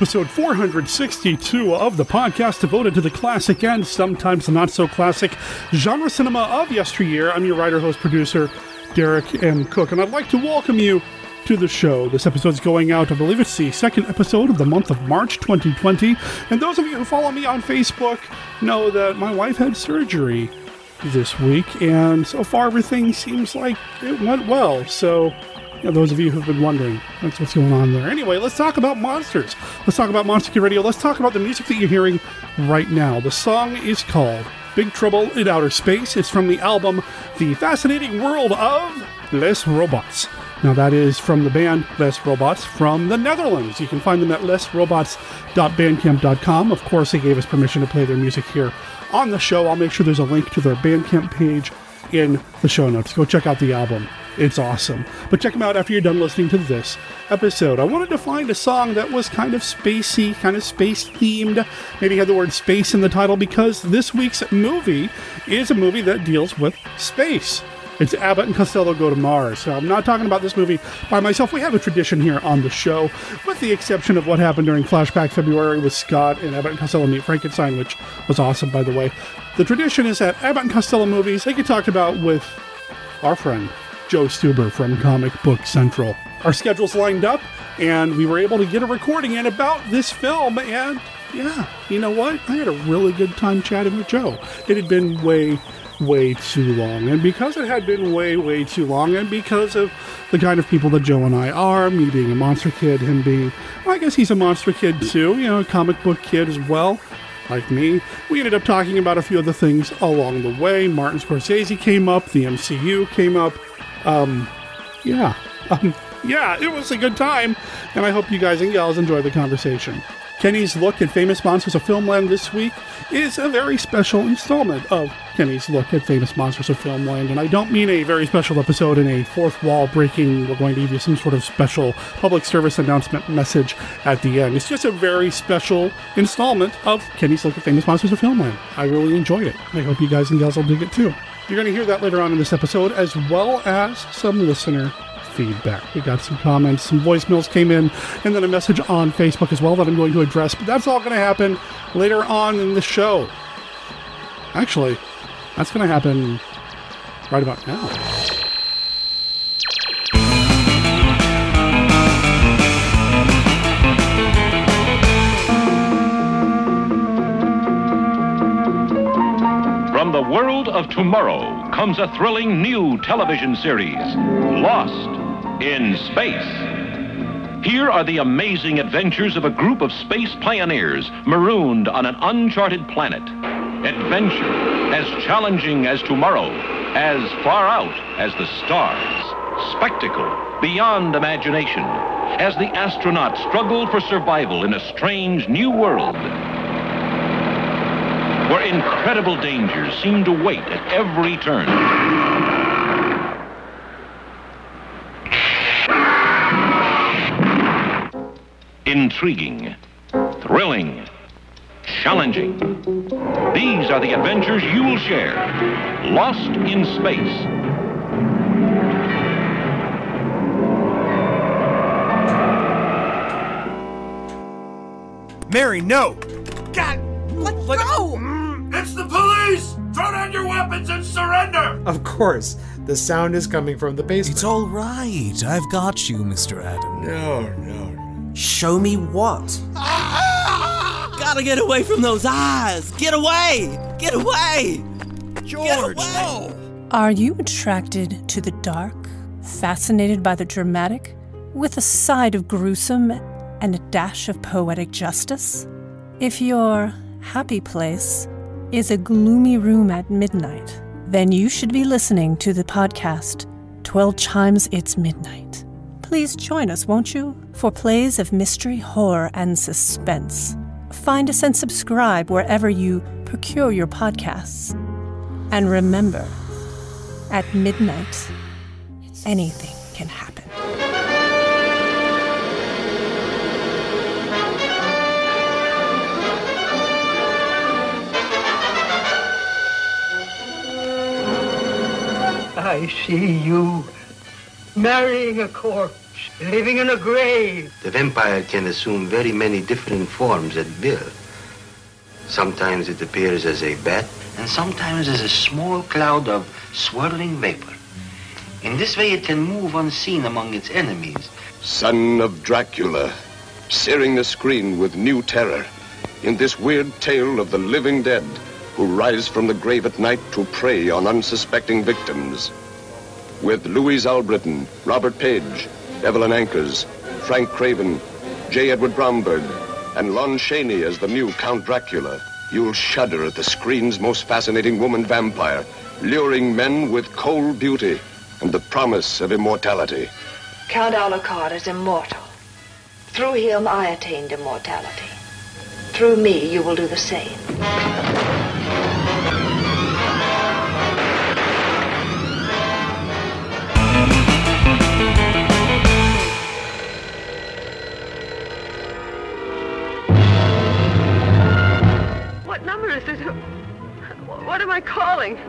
episode 462 of the podcast devoted to the classic and sometimes not so classic genre cinema of yesteryear. I'm your writer, host, producer, Derek M. Koch, and I'd like to welcome you to the show. This episode is going out, I believe it's the second episode of the month of March 2020. And those of you who follow me on Facebook know that my wife had surgery this week, and so far everything seems like it went well. So those of you who've been wondering, that's what's going on there. Anyway, let's talk about monsters. Let's talk about Monster Kid Radio. Let's talk about the music that you're hearing right now. The song is called Big Trouble in Outer Space. It's from the album The Fascinating World of Les Robots. Now, that is from the band Les Robots from the Netherlands. You can find them at lesrobots.bandcamp.com. Of course, they gave us permission to play their music here on the show. I'll make sure there's a link to their Bandcamp page in the show notes. Go check out the album. It's awesome. But check them out after you're done listening to this episode. I wanted to find a song that was kind of spacey, kind of space themed, maybe had the word space in the title because this week's movie is a movie that deals with space. It's Abbott and Costello Go to Mars. So I'm not talking about this movie by myself. We have a tradition here on the show, with the exception of what happened during Flashback February with Scott and Abbott and Costello Meet Frankenstein, which was awesome, by the way. The tradition is that Abbott and Costello movies, they get talked about with our friend, Joe Stuber from Comic Book Central. Our schedules lined up, and we were able to get a recording in about this film, and yeah, you know what? I had a really good time chatting with Joe. It had been way, way too long. And because it had been way, way too long, and because of the kind of people that Joe and I are, me being a monster kid, him being, well, I guess he's a monster kid too, you know, a comic book kid as well, like me, we ended up talking about a few other things along the way. Martin Scorsese came up, the MCU came up, um, yeah. Um, yeah, it was a good time, and I hope you guys and gals enjoy the conversation. Kenny's Look at Famous Monsters of Filmland this week is a very special installment of Kenny's Look at Famous Monsters of Filmland, and I don't mean a very special episode in a fourth wall breaking, we're going to give you some sort of special public service announcement message at the end. It's just a very special installment of Kenny's Look at Famous Monsters of Filmland. I really enjoyed it. I hope you guys and gals will dig it too. You're going to hear that later on in this episode, as well as some listener feedback. We got some comments, some voicemails came in, and then a message on Facebook as well that I'm going to address. But that's all going to happen later on in the show. Actually, that's going to happen right about now. From the world of tomorrow comes a thrilling new television series, Lost in Space. Here are the amazing adventures of a group of space pioneers marooned on an uncharted planet. Adventure as challenging as tomorrow, as far out as the stars. Spectacle beyond imagination as the astronauts struggle for survival in a strange new world where incredible dangers seem to wait at every turn. Intriguing, thrilling, challenging. These are the adventures you will share. Lost in Space. Mary, no! God, let's Let- go! Mm, it's the police! Throw down your weapons and surrender! Of course, the sound is coming from the basement. It's all right. I've got you, Mr. Adam. No, no. Show me what? Gotta get away from those eyes! Get away! Get away! George, away! Are you attracted to the dark, fascinated by the dramatic, with a side of gruesome and a dash of poetic justice? If your happy place is a gloomy room at midnight, then you should be listening to the podcast 12 Chimes It's Midnight. Please join us, won't you, for plays of mystery, horror, and suspense. Find us and subscribe wherever you procure your podcasts. And remember, at midnight, anything can happen. I see you marrying a corpse. living in a grave. The vampire can assume very many different forms at will. Sometimes it appears as a bat, and sometimes as a small cloud of swirling vapor. In this way, it can move unseen among its enemies. Son of Dracula, searing the screen with new terror in this weird tale of the living dead who rise from the grave at night to prey on unsuspecting victims. With Louise Allbritton, Robert Paige, Evelyn Ankers, Frank Craven, J. Edward Bromberg, and Lon Chaney as the new Count Dracula, you'll shudder at the screen's most fascinating woman vampire, luring men with cold beauty and the promise of immortality. Count Alucard is immortal. Through him, I attained immortality. Through me, you will do the same. What number is it? What am I calling?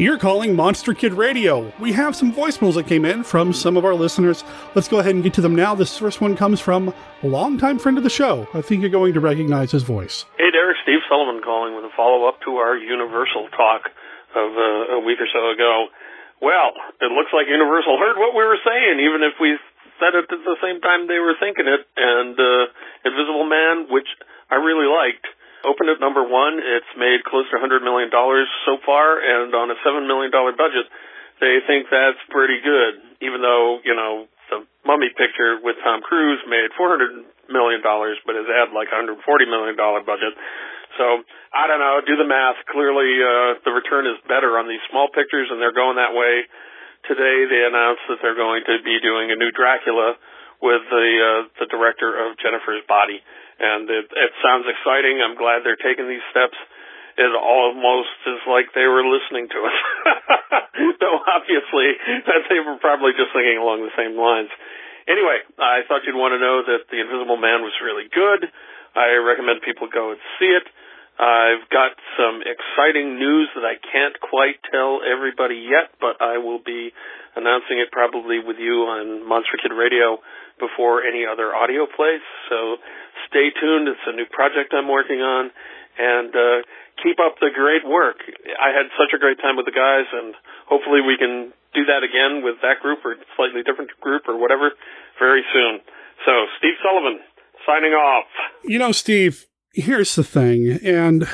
You're calling Monster Kid Radio. We have some voicemails that came in from some of our listeners. Let's go ahead and get to them now. This first one comes from a longtime friend of the show. I think you're going to recognize his voice. Hey, Derek, Steve Sullivan calling with a follow up to our Universal talk of uh, a week or so ago. Well, it looks like Universal heard what we were saying, even if we said it at the same time they were thinking it. And uh, Invisible Man, which I really liked, opened at number one. It's made close to $100 million so far, and on a $7 million budget, they think that's pretty good, even though, you know, the Mummy picture with Tom Cruise made $400 million, but has had like a $140 million budget. So, I don't know, do the math. Clearly, uh, the return is better on these small pictures, and they're going that way. Today, they announced that they're going to be doing a new Dracula with the, uh, the director of Jennifer's Body and it, it sounds exciting. I'm glad they're taking these steps. It almost is like they were listening to us. Though obviously that they were probably just thinking along the same lines. Anyway, I thought you'd want to know that The Invisible Man was really good. I recommend people go and see it. I've got some exciting news that I can't quite tell everybody yet, but I will be announcing it probably with you on Monster Kid Radio before any other audio plays. So stay tuned. It's a new project I'm working on, and uh, keep up the great work. I had such a great time with the guys, and hopefully we can do that again with that group or slightly different group or whatever very soon. So, Steve Sullivan signing off. You know, Steve, here's the thing, and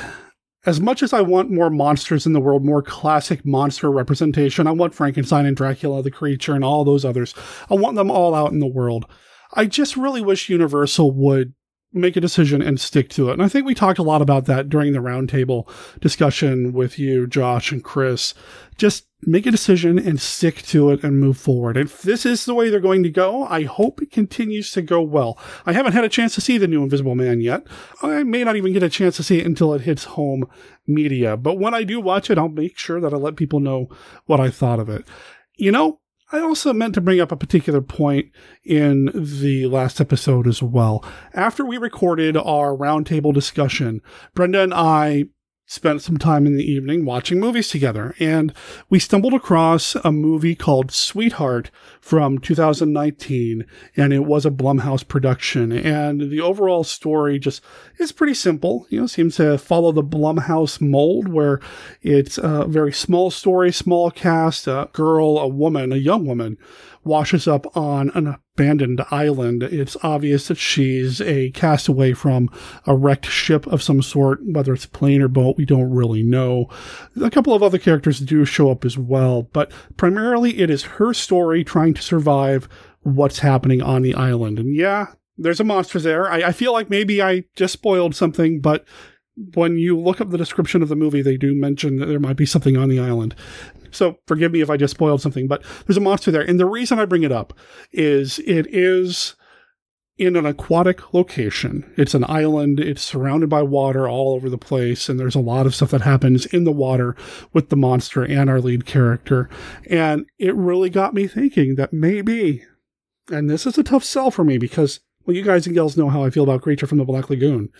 as much as I want more monsters in the world, more classic monster representation, I want Frankenstein and Dracula, the creature, and all those others. I want them all out in the world. I just really wish Universal would make a decision and stick to it. And I think we talked a lot about that during the roundtable discussion with you, Josh and Chris. Just make a decision and stick to it and move forward. If this is the way they're going to go, I hope it continues to go well. I haven't had a chance to see the new Invisible Man yet. I may not even get a chance to see it until it hits home media. But when I do watch it, I'll make sure that I let people know what I thought of it. You know, I also meant to bring up a particular point in the last episode as well. After we recorded our roundtable discussion, Brenda and I spent some time in the evening watching movies together, and we stumbled across a movie called Sweetheart from 2019, and it was a Blumhouse production. And the overall story just is pretty simple. You know, seems to follow the Blumhouse mold, where it's a very small story, small cast, a girl, a woman, a young woman washes up on an abandoned island. It's obvious that she's a castaway from a wrecked ship of some sort, whether it's plane or boat, we don't really know. A couple of other characters do show up as well, but primarily it is her story trying to survive what's happening on the island. And yeah, there's a monster there. I, I feel like maybe I just spoiled something, but when you look up the description of the movie, they do mention that there might be something on the island. So forgive me if I just spoiled something, but there's a monster there. And the reason I bring it up is it is in an aquatic location. It's an island. It's surrounded by water all over the place. And there's a lot of stuff that happens in the water with the monster and our lead character. And it really got me thinking that maybe, and this is a tough sell for me because, well, you guys and gals know how I feel about Creature from the Black Lagoon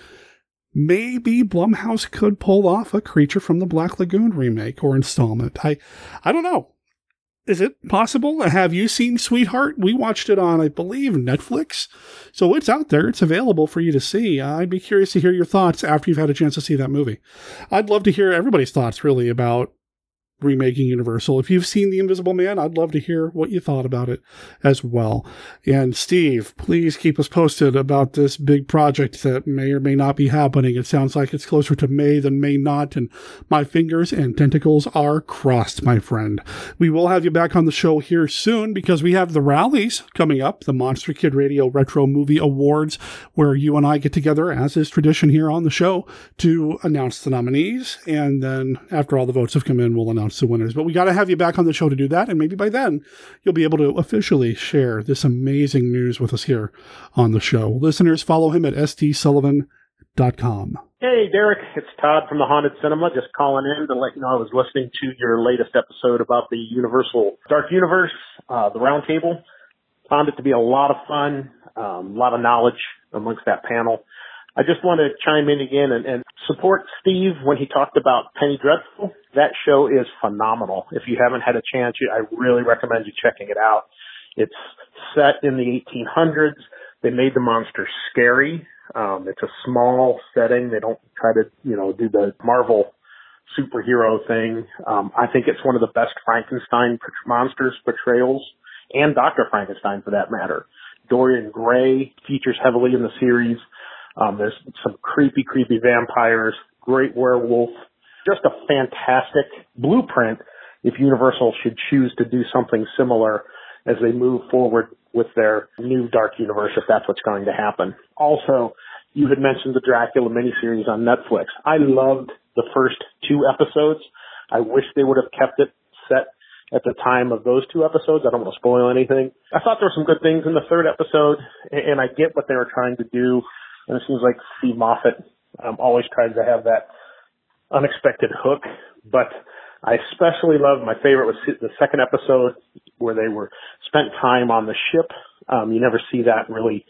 maybe Blumhouse could pull off a Creature from the Black Lagoon remake or installment. I, I don't know. is it possible? Have you seen Sweetheart? We watched it on, I believe, Netflix. So it's out there. It's available for you to see. I'd be curious to hear your thoughts after you've had a chance to see that movie. I'd love to hear everybody's thoughts, really, about remaking Universal. If you've seen The Invisible Man, I'd love to hear what you thought about it as well. And Steve, please keep us posted about this big project that may or may not be happening. It sounds like it's closer to May than may not, and my fingers and tentacles are crossed, my friend. We will have you back on the show here soon because we have the rallies coming up, the Monster Kid Radio Retro Movie Awards, where you and I get together, as is tradition here on the show, to announce the nominees. And then after all the votes have come in, we'll announce the winners. But we got to have you back on the show to do that. And maybe by then you'll be able to officially share this amazing news with us here on the show. Listeners, follow him at stsullivan.com. Hey, Derek, it's Todd from the Haunted Cinema. Just calling in to let you know I was listening to your latest episode about the Universal Dark Universe, uh, the Roundtable. Found it to be a lot of fun, um, a lot of knowledge amongst that panel. I just want to chime in again and, and support Steve when he talked about Penny Dreadful. That show is phenomenal. If you haven't had a chance, I really recommend you checking it out. It's set in the 1800s. They made the monster scary. Um, it's a small setting. They don't try to, you know, do the Marvel superhero thing. Um, I think it's one of the best Frankenstein monsters portrayals, and Dr. Frankenstein for that matter. Dorian Gray features heavily in the series. Um, there's some creepy, creepy vampires, great werewolf, just a fantastic blueprint if Universal should choose to do something similar as they move forward with their new Dark Universe, if that's what's going to happen. Also, you had mentioned the Dracula miniseries on Netflix. I loved the first two episodes. I wish they would have kept it set at the time of those two episodes. I don't want to spoil anything. I thought there were some good things in the third episode, and I get what they were trying to do and it seems like Steve Moffat um, always tries to have that unexpected hook. But I especially loved my favorite was the second episode where they were spent time on the ship. Um, you never see that really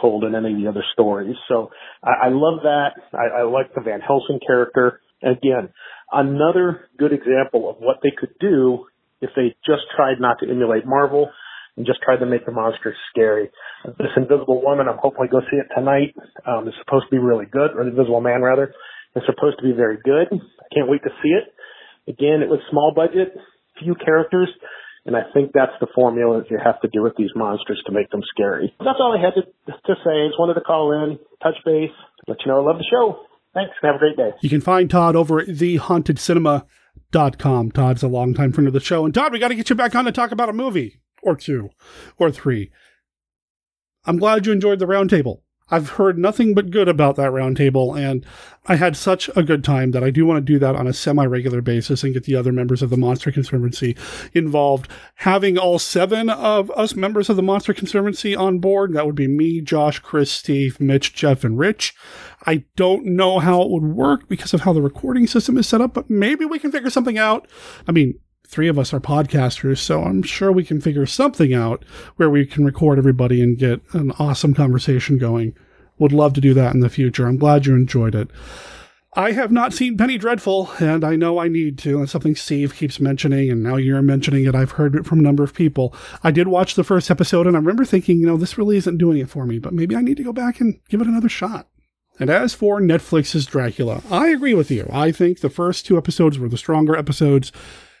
told in any of the other stories. So I, I love that. I, I like the Van Helsing character. Again, another good example of what they could do if they just tried not to emulate Marvel and just tried to make the monster scary. This Invisible Woman, I'm hoping go see it tonight. Um, it's supposed to be really good, or the Invisible Man rather. It's supposed to be very good. I can't wait to see it. Again, it was small budget, few characters, and I think that's the formula that you have to do with these monsters to make them scary. That's all I had to, to say. I Just wanted to call in, touch base, let you know I love the show. Thanks. Have a great day. You can find Todd over at thehauntedcinema.com. Todd's a longtime friend of the show. And Todd, we got to get you back on to talk about a movie or two or three. I'm glad you enjoyed the roundtable. I've heard nothing but good about that roundtable, and I had such a good time that I do want to do that on a semi regular basis and get the other members of the Monster Conservancy involved. Having all seven of us members of the Monster Conservancy on board, that would be me, Josh, Chris, Steve, Mitch, Jeff, and Rich. I don't know how it would work because of how the recording system is set up, but maybe we can figure something out. I mean, three of us are podcasters, so I'm sure we can figure something out where we can record everybody and get an awesome conversation going. Would love to do that in the future. I'm glad you enjoyed it. I have not seen Penny Dreadful, and I know I need to. It's something Steve keeps mentioning, and now you're mentioning it. I've heard it from a number of people. I did watch the first episode, and I remember thinking, you know, this really isn't doing it for me, but maybe I need to go back and give it another shot. And as for Netflix's Dracula, I agree with you. I think the first two episodes were the stronger episodes.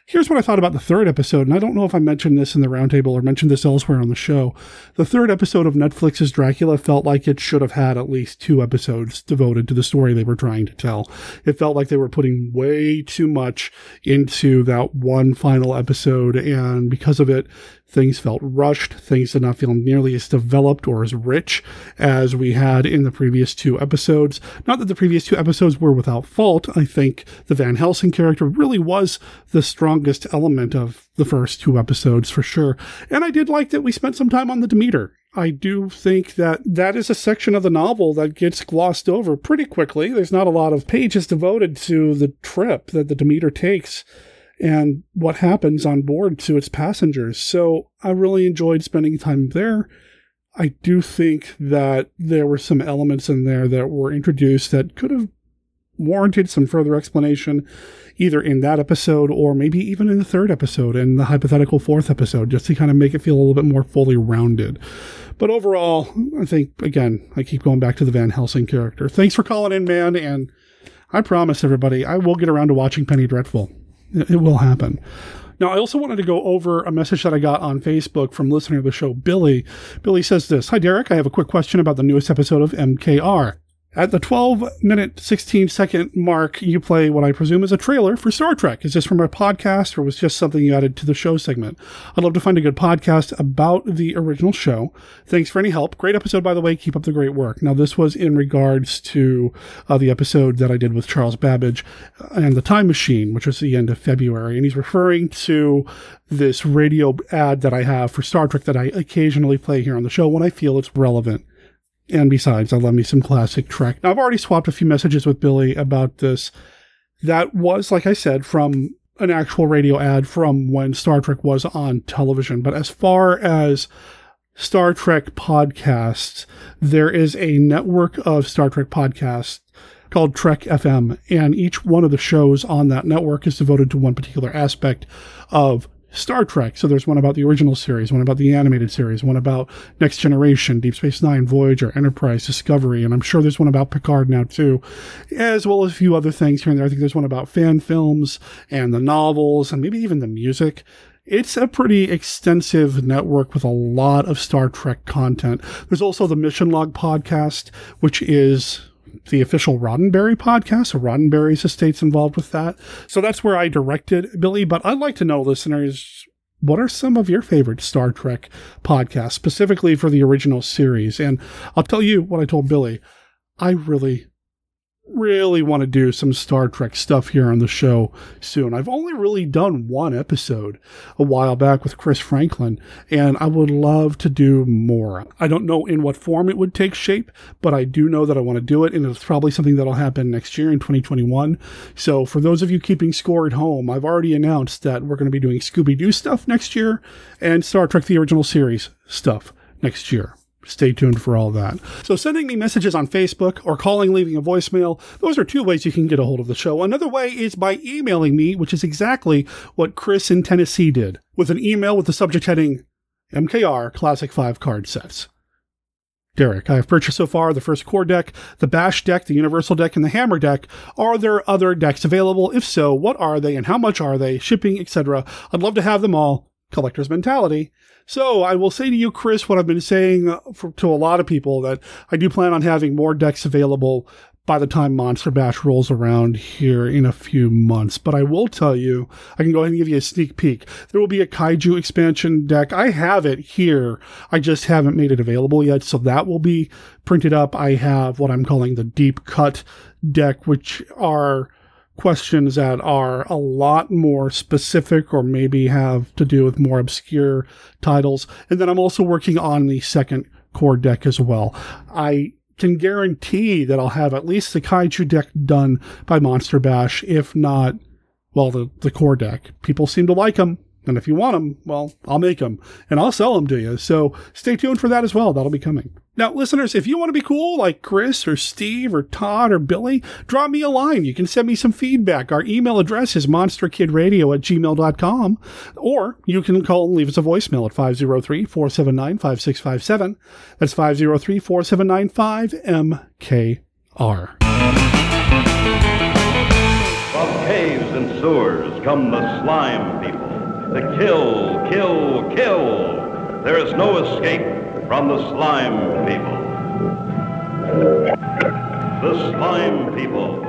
Here's what I thought about the third episode, and I don't know if I mentioned this in the roundtable or mentioned this elsewhere on the show. The third episode of Netflix's Dracula felt like it should have had at least two episodes devoted to the story they were trying to tell. It felt like they were putting way too much into that one final episode, and because of it, Things felt rushed. Things did not feel nearly as developed or as rich as we had in the previous two episodes. Not that the previous two episodes were without fault. I think the Van Helsing character really was the strongest element of the first two episodes for sure. And I did like that we spent some time on the Demeter. I do think that that is a section of the novel that gets glossed over pretty quickly. There's not a lot of pages devoted to the trip that the Demeter takes and what happens on board to its passengers. So I really enjoyed spending time there. I do think that there were some elements in there that were introduced that could have warranted some further explanation, either in that episode or maybe even in the third episode and the hypothetical fourth episode, just to kind of make it feel a little bit more fully rounded. But overall, I think, again, I keep going back to the Van Helsing character. Thanks for calling in, man, and I promise everybody, I will get around to watching Penny Dreadful. It, will happen. Now, I also wanted to go over a message that I got on Facebook from listener of the show, Billy. Billy says this Hi, Derek. I have a quick question about the newest episode of MKR. At the 12 minute, 16 second mark, you play what I presume is a trailer for Star Trek. Is this from a podcast or was just something you added to the show segment? I'd love to find a good podcast about the original show. Thanks for any help. Great episode, by the way. Keep up the great work. Now, this was in regards to uh, the episode that I did with Charles Babbage and the Time Machine, which was the end of February. And he's referring to this radio ad that I have for Star Trek that I occasionally play here on the show when I feel it's relevant. And besides, I love me some classic Trek. Now, I've already swapped a few messages with Billy about this. That was, like I said, from an actual radio ad from when Star Trek was on television. But as far as Star Trek podcasts, there is a network of Star Trek podcasts called Trek FM, and each one of the shows on that network is devoted to one particular aspect of Star Trek. So there's one about the original series, one about the animated series, one about Next Generation, Deep Space Nine, Voyager, Enterprise, Discovery, and I'm sure there's one about Picard now too, as well as a few other things here and there. I think there's one about fan films and the novels and maybe even the music. It's a pretty extensive network with a lot of Star Trek content. There's also the Mission Log podcast, which is the official Roddenberry podcast. So Roddenberry's estate's involved with that. So that's where I directed Billy. But I'd like to know, listeners, what are some of your favorite Star Trek podcasts, specifically for the original series? And I'll tell you what I told Billy. I really, really want to do some Star Trek stuff here on the show soon. I've only really done one episode a while back with Chris Franklin, and I would love to do more. I don't know in what form it would take shape, but I do know that I want to do it, and it's probably something that'll happen next year in 2021. So for those of you keeping score at home, I've already announced that we're going to be doing Scooby Doo stuff next year and Star Trek the Original Series stuff next year stay tuned for all that. So, sending me messages on Facebook or calling, leaving a voicemail, those are two ways you can get a hold of the show. Another way is by emailing me, which is exactly what Chris in Tennessee did, with an email with the subject heading MKR Classic 5 card sets. Derek, I have purchased so far the first core deck, the bash deck, the universal deck, and the hammer deck. Are there other decks available? If so, what are they and how much are they? Shipping, etc. I'd love to have them all. Collector's mentality. So I will say to you, Chris, what I've been saying uh, for, to a lot of people that I do plan on having more decks available by the time Monster Bash rolls around here in a few months. But I will tell you, I can go ahead and give you a sneak peek. There will be a Kaiju expansion deck. I have it here. I just haven't made it available yet. So that will be printed up. I have what I'm calling the deep cut deck, which are questions that are a lot more specific or maybe have to do with more obscure titles. And then I'm also working on the second core deck as well. I can guarantee that I'll have at least the kaiju deck done by Monster Bash, if not, well, the, the core deck. People seem to like them. And if you want them, well, I'll make them and I'll sell them to you. So stay tuned for that as well. That'll be coming. Now, listeners, if you want to be cool like Chris or Steve or Todd or Billy, drop me a line. You can send me some feedback. Our email address is monsterkidradio at gmail.com, or you can call and leave us a voicemail at 503 479 5657. That's 503 479 5MKR. From caves and sewers come the slime people. The kill, kill, kill. There is no escape from the slime people. The slime people.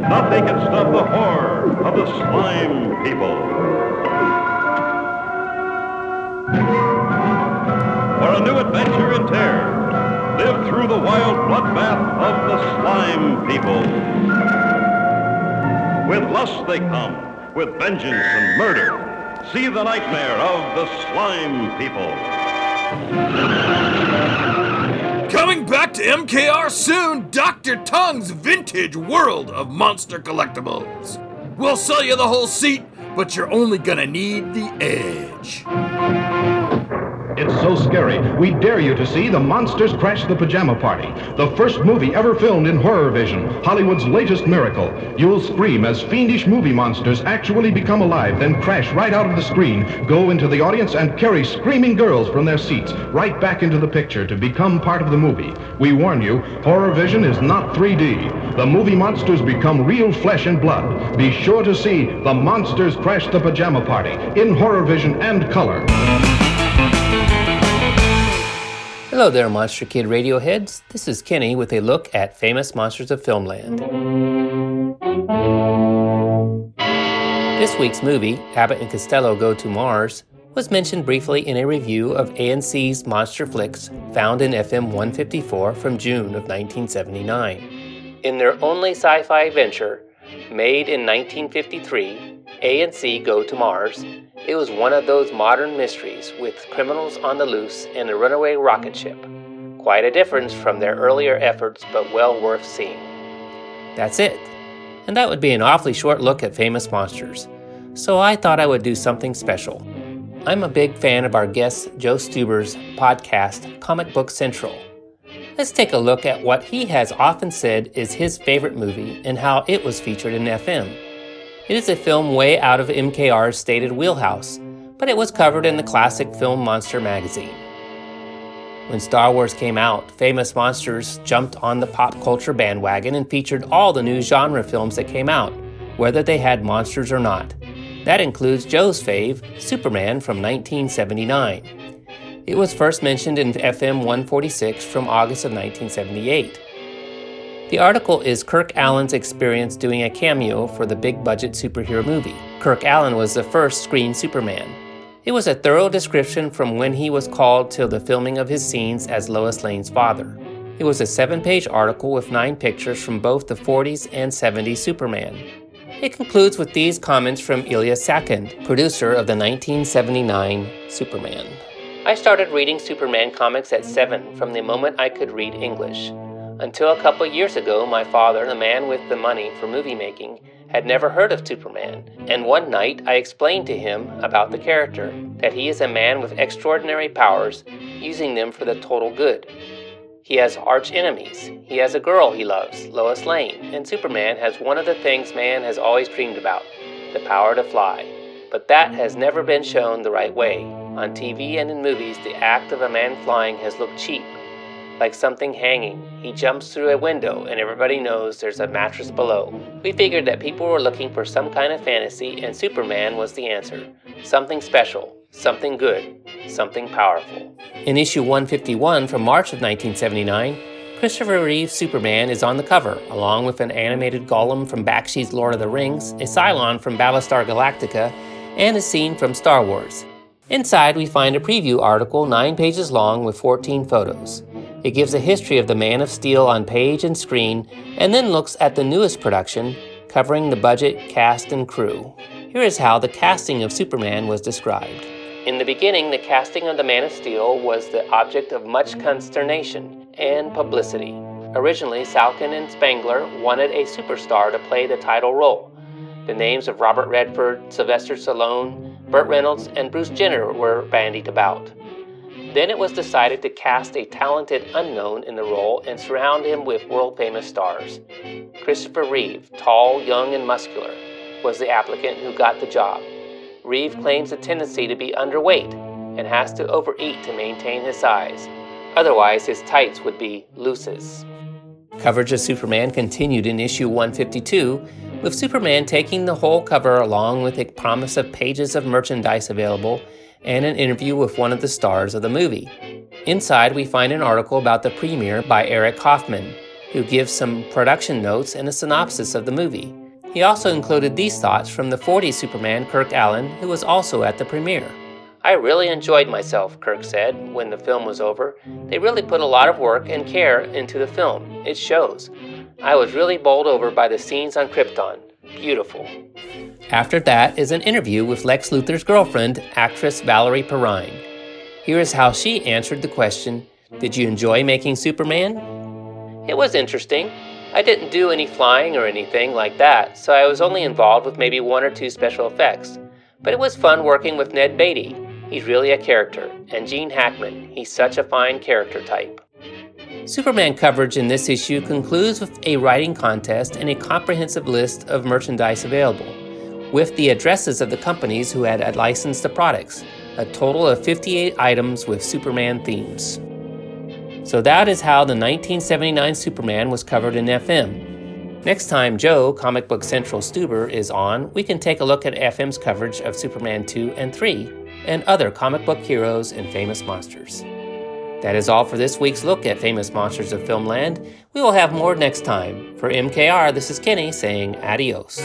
Nothing can stop the horror of the slime people. For a new adventure in terror, live through the wild bloodbath of the slime people. With lust they come, with vengeance and murder. See the nightmare of the slime people. Coming back to MKR soon, Dr. Tongue's vintage world of monster collectibles. We'll sell you the whole seat, but you're only gonna need the edge. It's so scary. We dare you to see The Monsters Crash the Pajama Party, the first movie ever filmed in horror vision, Hollywood's latest miracle. You'll scream as fiendish movie monsters actually become alive, then crash right out of the screen, go into the audience, and carry screaming girls from their seats right back into the picture to become part of the movie. We warn you, horror vision is not 3D. The movie monsters become real flesh and blood. Be sure to see The Monsters Crash the Pajama Party in horror vision and color. Hello there, Monster Kid Radioheads. This is Kenny with a look at famous monsters of filmland. This week's movie, Abbott and Costello Go to Mars, was mentioned briefly in a review of A&C's Monster Flicks found in FM 154 from June of 1979. In their only sci fi venture, made in 1953, A&C Go to Mars, it was one of those modern mysteries with criminals on the loose and a runaway rocket ship. Quite a difference from their earlier efforts, but well worth seeing. That's it. And that would be an awfully short look at famous monsters. So I thought I would do something special. I'm a big fan of our guest Joe Stuber's podcast, Comic Book Central. Let's take a look at what he has often said is his favorite movie and how it was featured in FM. It is a film way out of MKR's stated wheelhouse, but it was covered in the classic Film Monster magazine. When Star Wars came out, Famous Monsters jumped on the pop culture bandwagon and featured all the new genre films that came out, whether they had monsters or not. That includes Joe's fave, Superman from 1979. It was first mentioned in FM 146 from August of 1978. The article is Kirk Alyn's experience doing a cameo for the big budget superhero movie. Kirk Alyn was the first screen Superman. It was a thorough description from when he was called till the filming of his scenes as Lois Lane's father. It was a seven page article with nine pictures from both the 40s and 70s Superman. It concludes with these comments from Ilya Salkind, producer of the 1979 Superman. I started reading Superman comics at seven from the moment I could read English. Until a couple years ago, my father, the man with the money for movie making, had never heard of Superman, and one night I explained to him about the character that he is a man with extraordinary powers, using them for the total good. He has arch enemies. He has a girl he loves, Lois Lane, and Superman has one of the things man has always dreamed about the power to fly. But that has never been shown the right way. On TV and in movies, the act of a man flying has looked cheap like something hanging. He jumps through a window, and everybody knows there's a mattress below. We figured that people were looking for some kind of fantasy, and Superman was the answer. Something special, something good, something powerful. In issue 151 from March of 1979, Christopher Reeve's Superman is on the cover, along with an animated golem from Bakshi's Lord of the Rings, a Cylon from Battlestar Galactica, and a scene from Star Wars. Inside, we find a preview article nine pages long with 14 photos. It gives a history of the Man of Steel on page and screen, and then looks at the newest production, covering the budget, cast, and crew. Here is how the casting of Superman was described. In the beginning, the casting of the Man of Steel was the object of much consternation and publicity. Originally, Salkind and Spengler wanted a superstar to play the title role. The names of Robert Redford, Sylvester Stallone, Burt Reynolds, and Bruce Jenner were bandied about. Then it was decided to cast a talented unknown in the role and surround him with world famous stars. Christopher Reeve, tall, young, and muscular, was the applicant who got the job. Reeve claims a tendency to be underweight and has to overeat to maintain his size. Otherwise, his tights would be looses. Coverage of Superman continued in issue 152, with Superman taking the whole cover along with a promise of pages of merchandise available and an interview with one of the stars of the movie. Inside, we find an article about the premiere by Eric Hoffman, who gives some production notes and a synopsis of the movie. He also included these thoughts from the 40s Superman Kirk Alyn, who was also at the premiere. I really enjoyed myself, Kirk said when the film was over. They really put a lot of work and care into the film. It shows. I was really bowled over by the scenes on Krypton. Beautiful. After that is an interview with Lex Luthor's girlfriend, actress Valerie Perrine. Here is how she answered the question Did you enjoy making Superman? It was interesting. I didn't do any flying or anything like that, so I was only involved with maybe one or two special effects. But it was fun working with Ned Beatty. He's really a character, and Gene Hackman, he's such a fine character type. Superman coverage in this issue concludes with a writing contest and a comprehensive list of merchandise available, with the addresses of the companies who had licensed the products, a total of 58 items with Superman themes. So that is how the 1979 Superman was covered in FM. Next time Joe, Comic Book Central Stuber, is on, we can take a look at FM's coverage of Superman 2 and 3 and other comic book heroes and famous monsters. That is all for this week's look at famous monsters of Filmland. We will have more next time. For MKR, this is Kenny saying adios.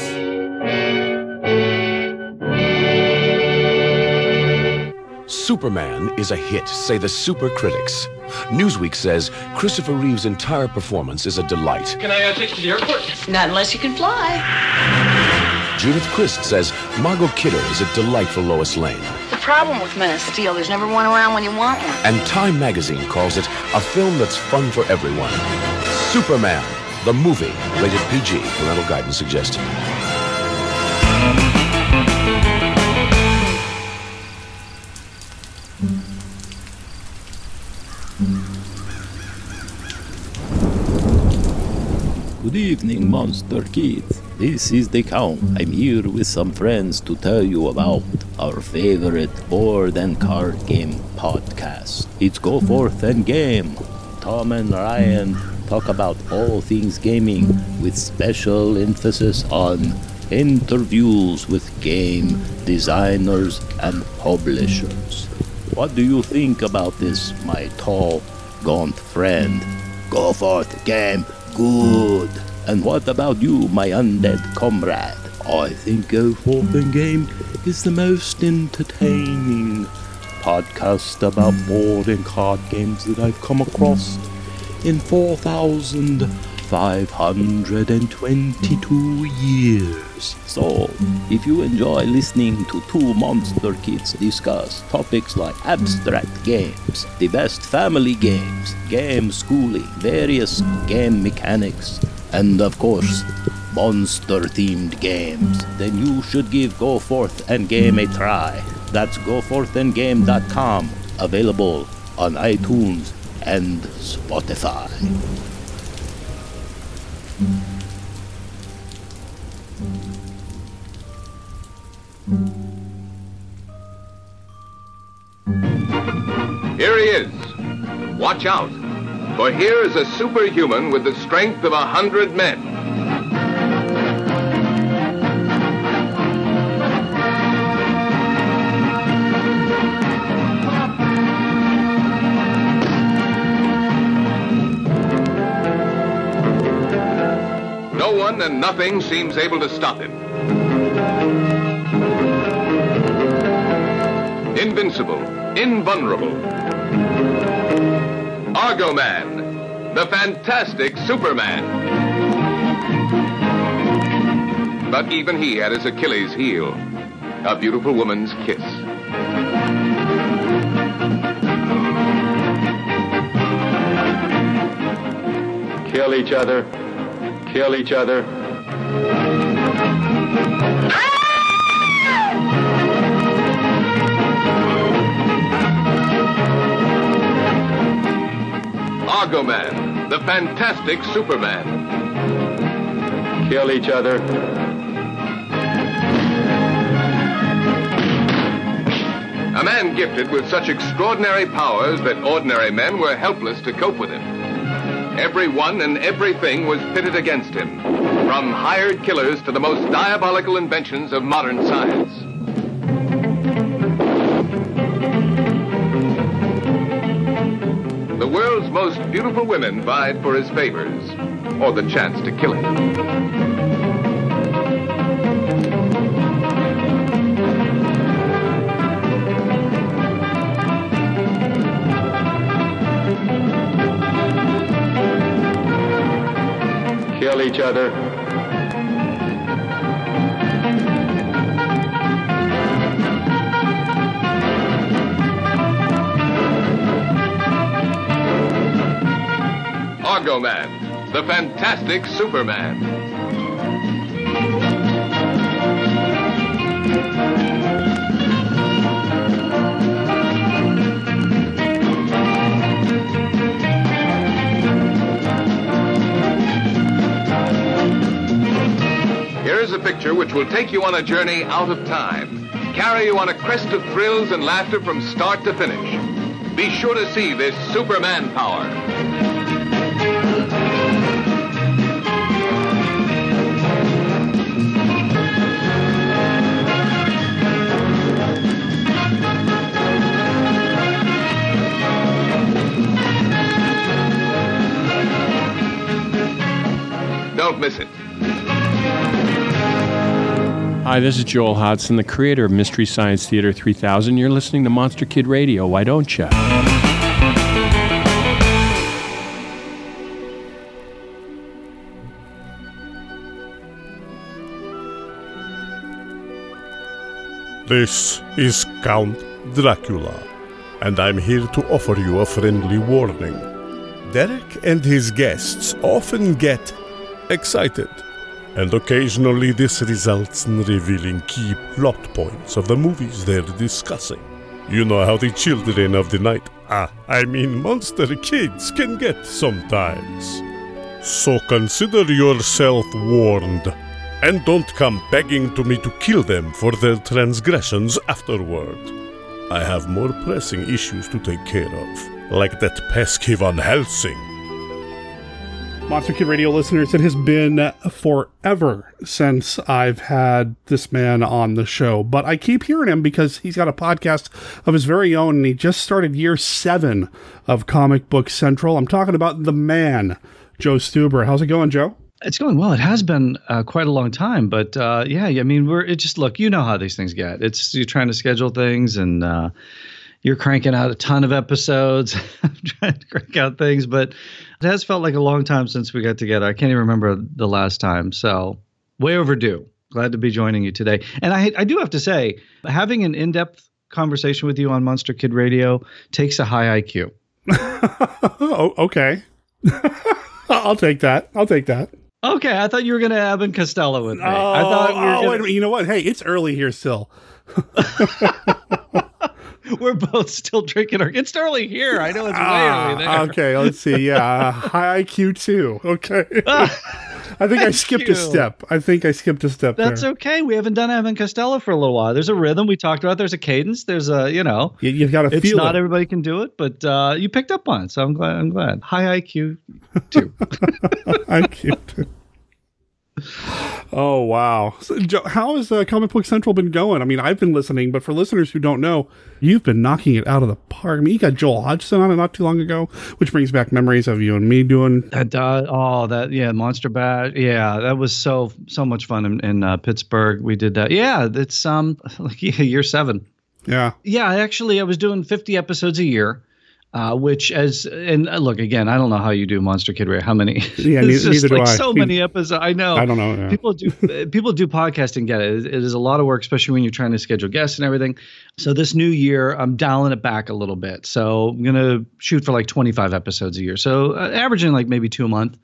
Superman is a hit, say the super critics. Newsweek says Christopher Reeve's entire performance is a delight. Can I uh, take you to the airport? Not unless you can fly. Judith Crist says Margot Kidder is a delightful Lois Lane. The problem with Men of Steel, there's never one around when you want one. And Time magazine calls it a film that's fun for everyone. Superman, the movie, rated PG, parental guidance suggested. Good evening, Monster Kids. This is the Count. I'm here with some friends to tell you about our favorite board and card game podcast. It's Go Forth and Game. Tom and Ryan talk about all things gaming with special emphasis on interviews with game designers and publishers. What do you think about this, my tall, gaunt friend? Go forth, game. Good. And what about you, my undead comrade? I think Go Forth and Game is the most entertaining podcast about board and card games that I've come across in 4,522 years. So, if you enjoy listening to two monster kids discuss topics like abstract games, the best family games, game schooling, various game mechanics, and of course, monster themed games, then you should give Go Forth and Game a try. That's goforthandgame.com, available on iTunes and Spotify. Here he is. Watch out, for here is a superhuman with the strength of a hundred men. No one and nothing seems able to stop him. Invincible, invulnerable. Argoman, the fantastic Superman. But even he had his Achilles heel, a beautiful woman's kiss. Kill each other. Kill each other. Man, the fantastic Superman. Kill each other. A man gifted with such extraordinary powers that ordinary men were helpless to cope with him. Everyone and everything was pitted against him, from hired killers to the most diabolical inventions of modern science. The world's most beautiful women vied for his favors, or the chance to kill him. Kill each other. Chicago Man, the fantastic Superman. Here's a picture which will take you on a journey out of time, carry you on a crest of thrills and laughter from start to finish. Be sure to see this Superman power. Miss it. Hi, this is Joel Hodgson, the creator of Mystery Science Theater 3000. You're listening to Monster Kid Radio. Why don't you? This is Count Dracula, and I'm here to offer you a friendly warning. Derek and his guests often get excited, and occasionally this results in revealing key plot points of the movies they're discussing. You know how the children of the night, ah, I mean monster kids, can get sometimes. So consider yourself warned, and don't come begging to me to kill them for their transgressions afterward. I have more pressing issues to take care of, like that pesky Van Helsing. Monster Kid Radio listeners, it has been forever since I've had this man on the show, but I keep hearing him because he's got a podcast of his very own and he just started year seven of Comic Book Central. I'm talking about the man, Joe Stuber. How's it going, Joe? It's going well. It has been uh, quite a long time, but uh, yeah, I mean, we're it just look. You know how these things get. It's you're trying to schedule things, and uh, you're cranking out a ton of episodes, I'm trying to crank out things. But it has felt like a long time since we got together. I can't even remember the last time. So way overdue. Glad to be joining you today. And I I do have to say, having an in depth conversation with you on Monster Kid Radio takes a high IQ. oh, okay. I'll take that. I'll take that. Okay, I thought you were going to Abbott Costello with me. Oh, I thought oh, we were oh, gonna- wait a minute. You know what? Hey, it's early here still. we're both still drinking our. It's early here. I know it's way Ah, early there. okay, let's see. Yeah, high IQ too. Okay. I think I skipped you. a step. I think I skipped a step That's there. okay. We haven't done Abbott Costello for a little while. There's a rhythm we talked about. There's a cadence. There's a you know. You, you got to It's feel not it. everybody can do it, but uh, you picked up on it, so I'm glad. I'm glad. High IQ. IQ too. Oh wow! So, how has uh, Comic Book Central been going? I mean, I've been listening, but for listeners who don't know, you've been knocking it out of the park. I mean, you got Joel Hodgson on it not too long ago, which brings back memories of you and me doing. That uh, oh that yeah Monster Bash yeah that was so so much fun in, in uh, Pittsburgh we did that yeah it's um like yeah, year seven Yeah, yeah actually I was doing 50 episodes a year uh, which as and uh, look again I don't know how you do Monster Kid Radio how many Yeah, neither- neither do like I. so many episodes I know I don't know, yeah. people do people do podcasting get it. it is a lot of work especially when you're trying to schedule guests and everything so this new year I'm dialing it back a little bit so I'm gonna shoot for like 25 episodes a year so uh, averaging like maybe two a month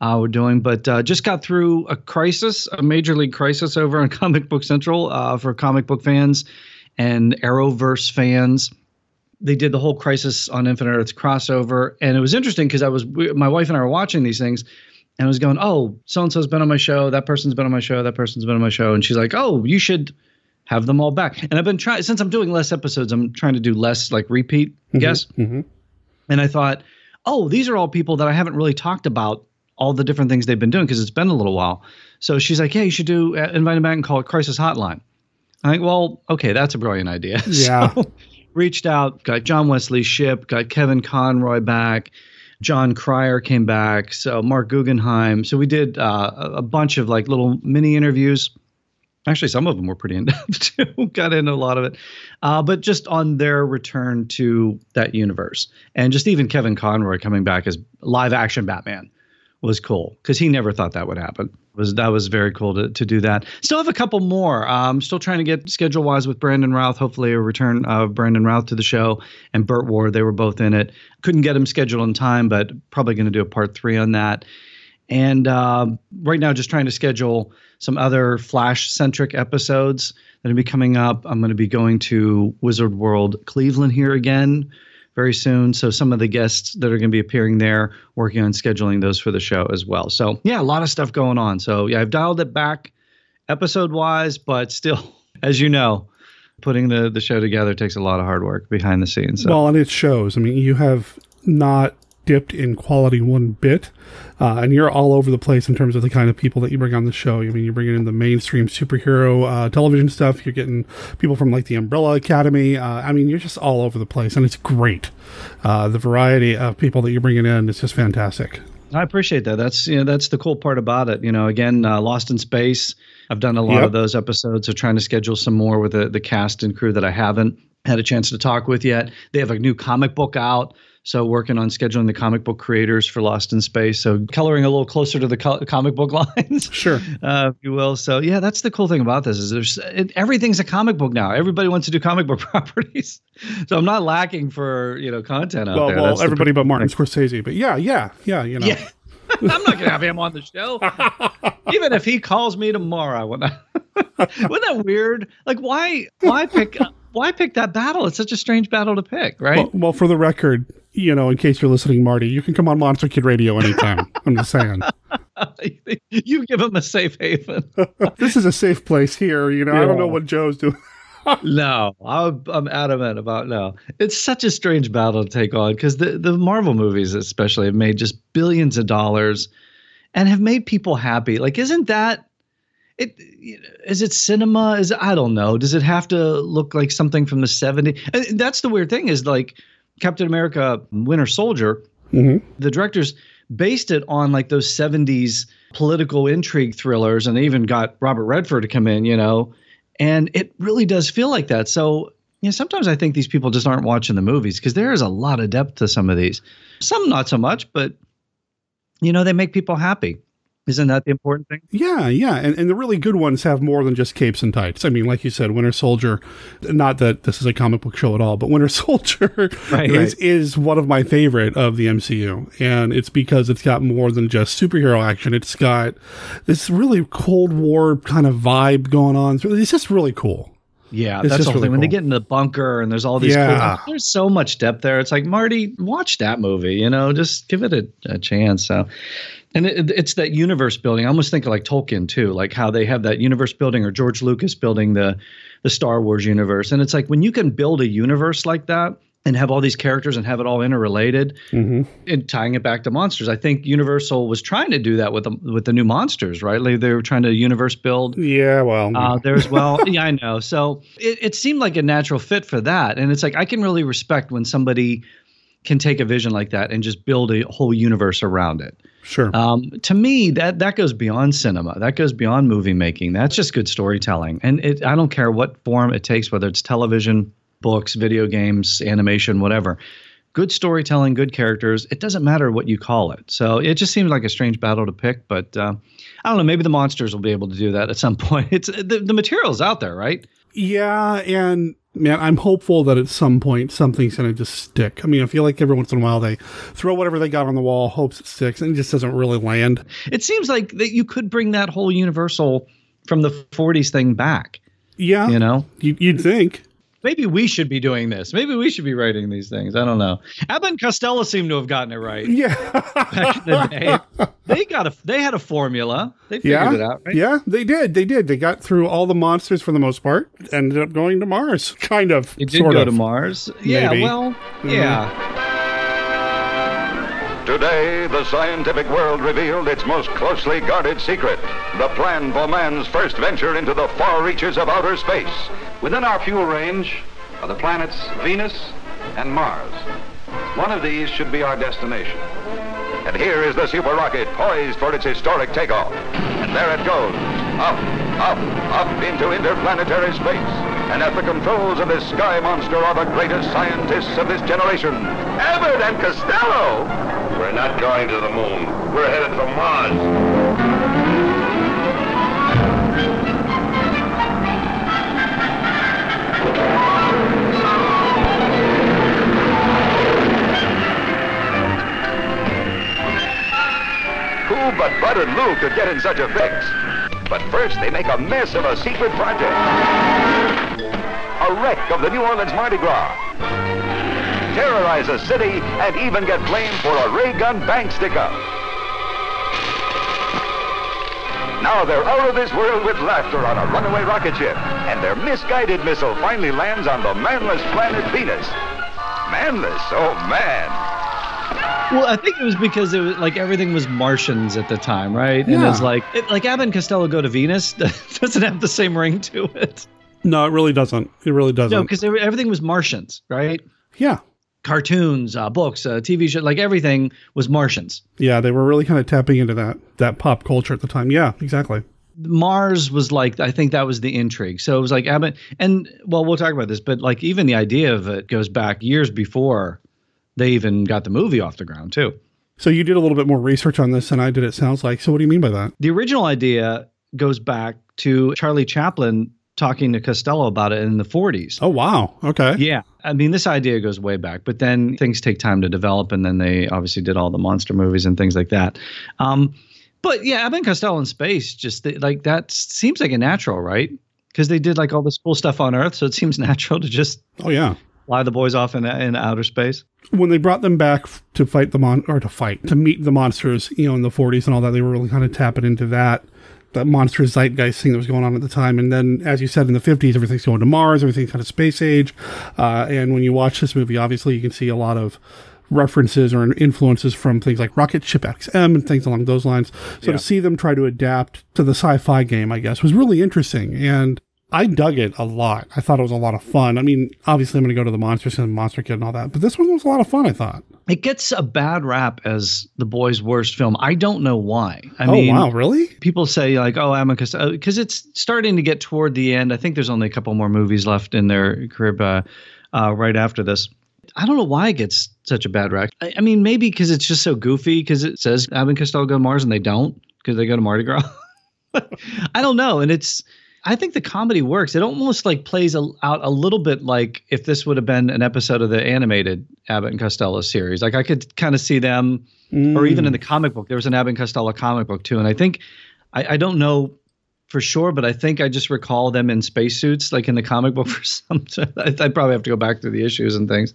uh, we're doing, but uh, just got through a crisis, a major league crisis over on Comic Book Central uh, for comic book fans and Arrowverse fans. They did the whole Crisis on Infinite Earths crossover, and it was interesting because I was we, my wife and I were watching these things, and I was going, "Oh, so and so's been on my show. That person's been on my show. That person's been on my show," and she's like, "Oh, you should." Have them all back, and I've been trying since I'm doing less episodes. I'm trying to do less like repeat guests. Mm-hmm. And I thought, oh, these are all people that I haven't really talked about all the different things they've been doing because it's been a little while. So she's like, yeah, you should do uh, invite them back and call it Crisis Hotline. I'm like, well, okay, that's a brilliant idea. Yeah. So reached out, got John Wesley Shipp, got Kevin Conroy back. Jon Cryer came back. So Marc Guggenheim. So we did uh, a bunch of like little mini interviews. Actually, some of them were pretty in depth too. Got into a lot of it, uh, but just on their return to that universe, and just even Kevin Conroy coming back as live action Batman was cool because he never thought that would happen. Was that was very cool to, to do that. Still have a couple more. Um, still trying to get schedule wise with Brandon Routh. Hopefully, a return of Brandon Routh to the show and Burt Ward. They were both in it. Couldn't get them scheduled in time, but probably going to do a part three on that. And uh, right now, just trying to schedule some other Flash centric episodes that will be coming up. I'm going to be going to Wizard World Cleveland here again very soon. So some of the guests that are going to be appearing there, working on scheduling those for the show as well. So yeah, a lot of stuff going on. So yeah, I've dialed it back episode wise, but still, as you know, putting the the show together takes a lot of hard work behind the scenes. So. Well, and it shows. I mean, you have not dipped in quality one bit, uh, and you're all over the place in terms of the kind of people that you bring on the show. I mean, you're bringing in the mainstream superhero uh, television stuff. You're getting people from like the Umbrella Academy. Uh, I mean, you're just all over the place, and it's great. Uh, the variety of people that you're bringing in is just fantastic. I appreciate that. That's you know that's the cool part about it. You know, again, uh, Lost in Space. I've done a lot Yep. of those episodes. So trying to schedule some more with the the cast and crew that I haven't had a chance to talk with yet. They have a new comic book out. So working on scheduling the comic book creators for Lost in Space. So coloring a little closer to the co- comic book lines, sure, uh, if you will. So yeah, that's the cool thing about this is there's it, everything's a comic book now. Everybody wants to do comic book properties. So I'm not lacking for you know content out well, there. well, That's everybody but Martin. Scorsese. But yeah, yeah, yeah. You know, Yeah. I'm not going to have him on the show. Even if he calls me tomorrow, I would not. Wasn't that weird? Like, why? Why pick? Why pick that battle? It's such a strange battle to pick, right? Well, well, for the record, you know, in case you're listening, Marty, you can come on Monster Kid Radio anytime. I'm just saying. you give him a safe haven. this is a safe place here. You know, I don't know what Joe's doing. no, I'm, I'm adamant about no. It's such a strange battle to take on because the the Marvel movies, especially, have made just billions of dollars and have made people happy. Like, isn't that it? Is it cinema? Is I don't know. Does it have to look like something from the '70s? And That's the weird thing. Is like Captain America: Winter Soldier. Mm-hmm. The directors based it on like those 70s political intrigue thrillers and they even got Robert Redford to come in, you know. And it really does feel like that. So, you know, sometimes I think these people just aren't watching the movies because there is a lot of depth to some of these. Some not so much, but you know, they make people happy. Isn't that the important thing? Yeah, yeah, and, and the really good ones have more than just capes and tights. I mean, like you said, Winter Soldier. Not that this is a comic book show at all, but Winter Soldier Right, is right. is one of my favorite of the MCU, and it's because it's got more than just superhero action. It's got this really Cold War kind of vibe going on. It's just really cool. Yeah, It's that's the whole really thing. When they get in the bunker and there's all these Yeah. cool, there's so much depth there. It's like Marty, watch that movie. You know, just give it a, a chance. So, and it, it's that universe building. I almost think of like Tolkien too, like how they have that universe building, or George Lucas building the the Star Wars universe. And it's like when you can build a universe like that and have all these characters and have it all interrelated, Mm-hmm. and tying it back to monsters. I think Universal was trying to do that with the with the new monsters, right? Like they were trying to universe build. Yeah, well, Uh, there's well, yeah, I know. So it, it seemed like a natural fit for that, and it's like I can really respect when somebody can take a vision like that and just build a whole universe around it. Sure. Um, to me, that that goes beyond cinema. That goes beyond movie making. That's just good storytelling, and it, I don't care what form it takes, whether it's television, books, video games, animation, whatever. Good storytelling, good characters. It doesn't matter what you call it. So it just seems like a strange battle to pick, but uh, I don't know. Maybe the monsters will be able to do that at some point. It's the, the material's out there, right? Yeah, and man, I'm hopeful that at some point something's going to just stick. I mean, I feel like every once in a while they throw whatever they got on the wall, hopes it sticks, and it just doesn't really land. It seems like that you could bring that whole Universal from the 40s thing back. Yeah, You know, you, you'd think. Maybe we should be doing this. Maybe we should be writing these things. I don't know. Abbott and Costello seem to have gotten it right. Yeah, the they got a they had a formula. They figured yeah, it out, right? yeah, they did. They did. They got through all the monsters for the most part. Ended up going to Mars, kind of. They did sort go of. to Mars. Yeah, Maybe. well, Mhm. yeah. Today, the scientific world revealed its most closely guarded secret the plan for man's first venture into the far reaches of outer space. Within our fuel range are the planets Venus and Mars. One of these should be our destination. And here is the super rocket poised for its historic takeoff. And there it goes. Up, up, up into interplanetary space. And at the controls of this sky monster are the greatest scientists of this generation, Abbott and Costello. We're not going to the moon. We're headed for Mars. Who but Bud and Lou could get in such a fix? But first, they make a mess of a secret project. A wreck of the New Orleans Mardi Gras. Terrorize a city and even get blamed for a ray gun bank stick-up. Now they're out of this world with laughter on a runaway rocket ship, and their misguided missile finally lands on the manless planet Venus. Manless? Oh, man. Well, I think it was because it was like everything was Martians at the time, right? Yeah. And it's like it, like Abbott and Costello go to Venus doesn't have the same ring to it. No, it really doesn't. It really doesn't. No, because everything was Martians, right? Yeah. Cartoons, uh, books, uh, TV show, like everything was Martians. Yeah, they were really kind of tapping into that that pop culture at the time. Yeah, exactly. Mars was like I think that was the intrigue. So it was like Abbott and well we'll talk about this, but like even the idea of it goes back years before they even got the movie off the ground too. So you did a little bit more research on this than I did. It sounds like. So what do you mean by that? The original idea goes back to Charlie Chaplin talking to Costello about it in the 40s. Oh wow. Okay. Yeah. I mean this idea goes way back, but then things take time to develop and then they obviously did all the monster movies and things like that. Um but yeah, Abbott and Costello in space just like that seems like a natural, right? Because they did like all this cool stuff on Earth, so it seems natural to just Oh yeah. fly the boys off in in outer space. When they brought them back to fight the mon or to fight to meet the monsters, you know, in the 40s and all that, they were really kind of tapping into that that monster zeitgeist thing that was going on at the time. And then, as you said, in the 50s, everything's going to Mars, everything's kind of space age. Uh, and when you watch this movie, obviously, you can see a lot of references or influences from things like Rocket Ship XM and things along those lines. So Yeah. to see them try to adapt to the sci-fi game, I guess, was really interesting. And I dug it a lot. I thought it was a lot of fun. I mean, obviously, I'm going to go to the Monsters and Monster Kid and all that, but this one was a lot of fun. I thought. It gets a bad rap as the boys' worst film. I don't know why. I oh mean, wow, really? people say like, "Oh, Amicus," because it's starting to get toward the end. I think there's only a couple more movies left in their career uh, uh, right after this. I don't know why it gets such a bad rap. I, I mean, maybe because it's just so goofy. Because it says Abbott and Costello go to Mars and they don't because they go to Mardi Gras. I don't know, and it's. I think the comedy works. It almost like plays a, out a little bit like if this would have been an episode of the animated Abbott and Costello series. Like I could kind of see them, or even in the comic book. There was an Abbott and Costello comic book too, and I think I, I don't know for sure, but I think I just recall them in spacesuits, like in the comic book for some. I'd I'd probably have to go back through the issues and things,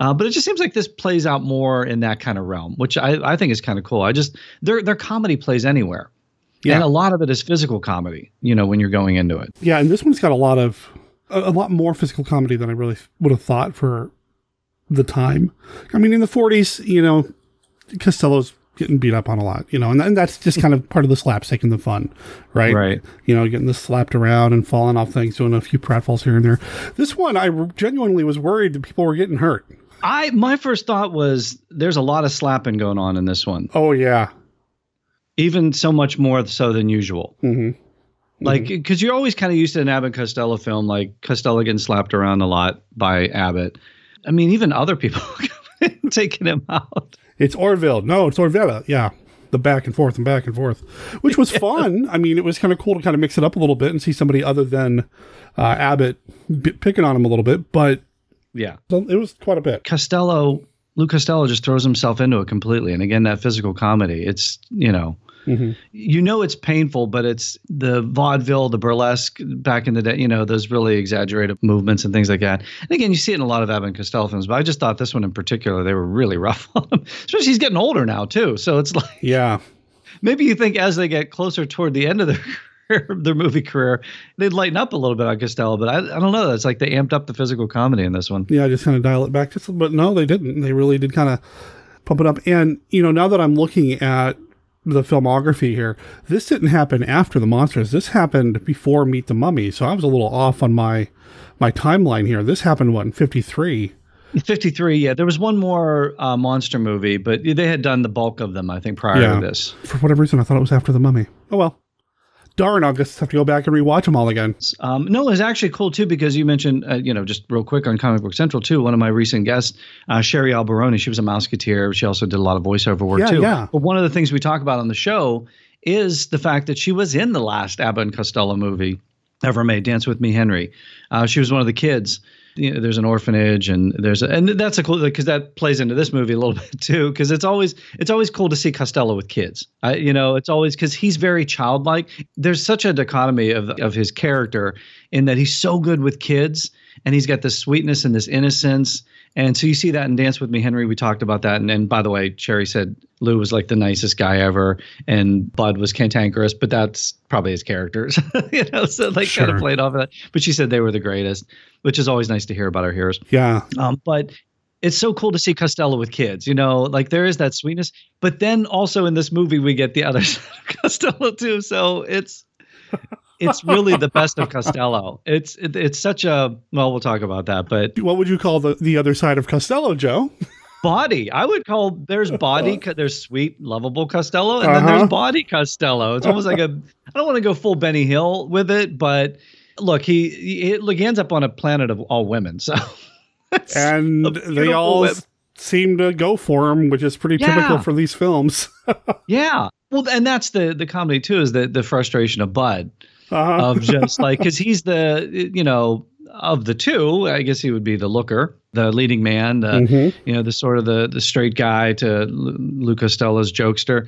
uh, but it just seems like this plays out more in that kind of realm, which I, I think is kind of cool. I just their their comedy plays anywhere, Yeah. and a lot of it is physical comedy. You know, when you're going into it. Yeah, and this one's got a lot of a, a lot more physical comedy than I really would have thought for the time. I mean, in the 40s, you know, Costello's getting beat up on a lot, you know, and, and that's just kind of part of the slapstick and the fun, right? Right. You know, getting this slapped around and falling off things, doing a few pratfalls here and there. This one, I genuinely was worried that people were getting hurt. I my first thought was there's a lot of slapping going on in this one. Oh yeah, even so much more so than usual. Mm-hmm. Like, because you're always kind of used to an Abbott Costello film, like Costello getting slapped around a lot by Abbott. I mean, even other people taking him out. It's Orville. No, it's Orvilla. Yeah. The back and forth and back and forth, which was fun. I mean, it was kind of cool to kind of mix it up a little bit and see somebody other than uh, Abbott b- picking on him a little bit. But Yeah. it was quite a bit. Costello, Lou Costello just throws himself into it completely. And again, that physical comedy, it's, you know, Mhm. you know it's painful, but it's the vaudeville, the burlesque back in the day, you know, those really exaggerated movements and things like that. And again, you see it in a lot of Abbott and Costello films, but I just thought this one in particular, they were really rough on him. Especially he's getting older now too. So it's like Yeah. maybe you think as they get closer toward the end of their career, their movie career, they'd lighten up a little bit on Costello, but I, I don't know. It's like they amped up the physical comedy in this one. Yeah, just kind of dial it back just a little bit. No, they didn't. They really did kind of pump it up. And, you know, now that I'm looking at the filmography here, this didn't happen after the monsters. This happened before Meet the Mummy. So I was a little off on my my timeline here. This happened what in 53. 53, yeah. There was one more uh, monster movie, but they had done the bulk of them, I think, prior Yeah. to this. For whatever reason, I thought it was after the Mummy. Oh well. Darn, I'll just have to go back and rewatch them all again. Um, no, it's actually cool too because you mentioned, uh, you know, just real quick on Comic Book Central too. One of my recent guests, uh, Sherry Alberoni, she was a Mouseketeer. She also did a lot of voiceover work Yeah, too. yeah. But one of the things we talk about on the show is the fact that she was in the last Abbott and Costello movie ever made, Dance with Me, Henry. Uh, she was one of the kids. You know, there's an orphanage, and there's a, and that's a cool because that plays into this movie a little bit too. Because it's always it's always cool to see Costello with kids. I, you know, it's always because he's very childlike. There's such a dichotomy of of his character in that he's so good with kids, and he's got this sweetness and this innocence, And so you see that in Dance with Me, Henry. We talked about that. And, and by the way, Sherry said Lou was like the nicest guy ever, and Bud was cantankerous, but that's probably his characters, you know. So they kind of played off of that. But she said they were the greatest, which is always nice to hear about our heroes. Yeah. Um, but it's so cool to see Costello with kids. You know, like there is that sweetness. But then also in this movie, we get the other side of Costello too. So it's it's really the best of Costello. It's it, it's such a well, we'll talk about that. But What would you call the, the other side of Costello, Joe? body, I would call there's body, there's sweet, lovable Costello, and then Uh-huh. there's body Costello. It's almost like a I don't want to go full Benny Hill with it, but look, he, he look he ends up on a planet of all women. So and they all whip. seem to go for him, which is pretty Yeah. typical for these films. Yeah. Well, and that's the the comedy too is the the frustration of Bud Uh-huh. of just like because he's the you know of the two, I guess he would be the looker, the leading man, the Mhm. you know the sort of the the straight guy to Lu Lou Costello's jokester,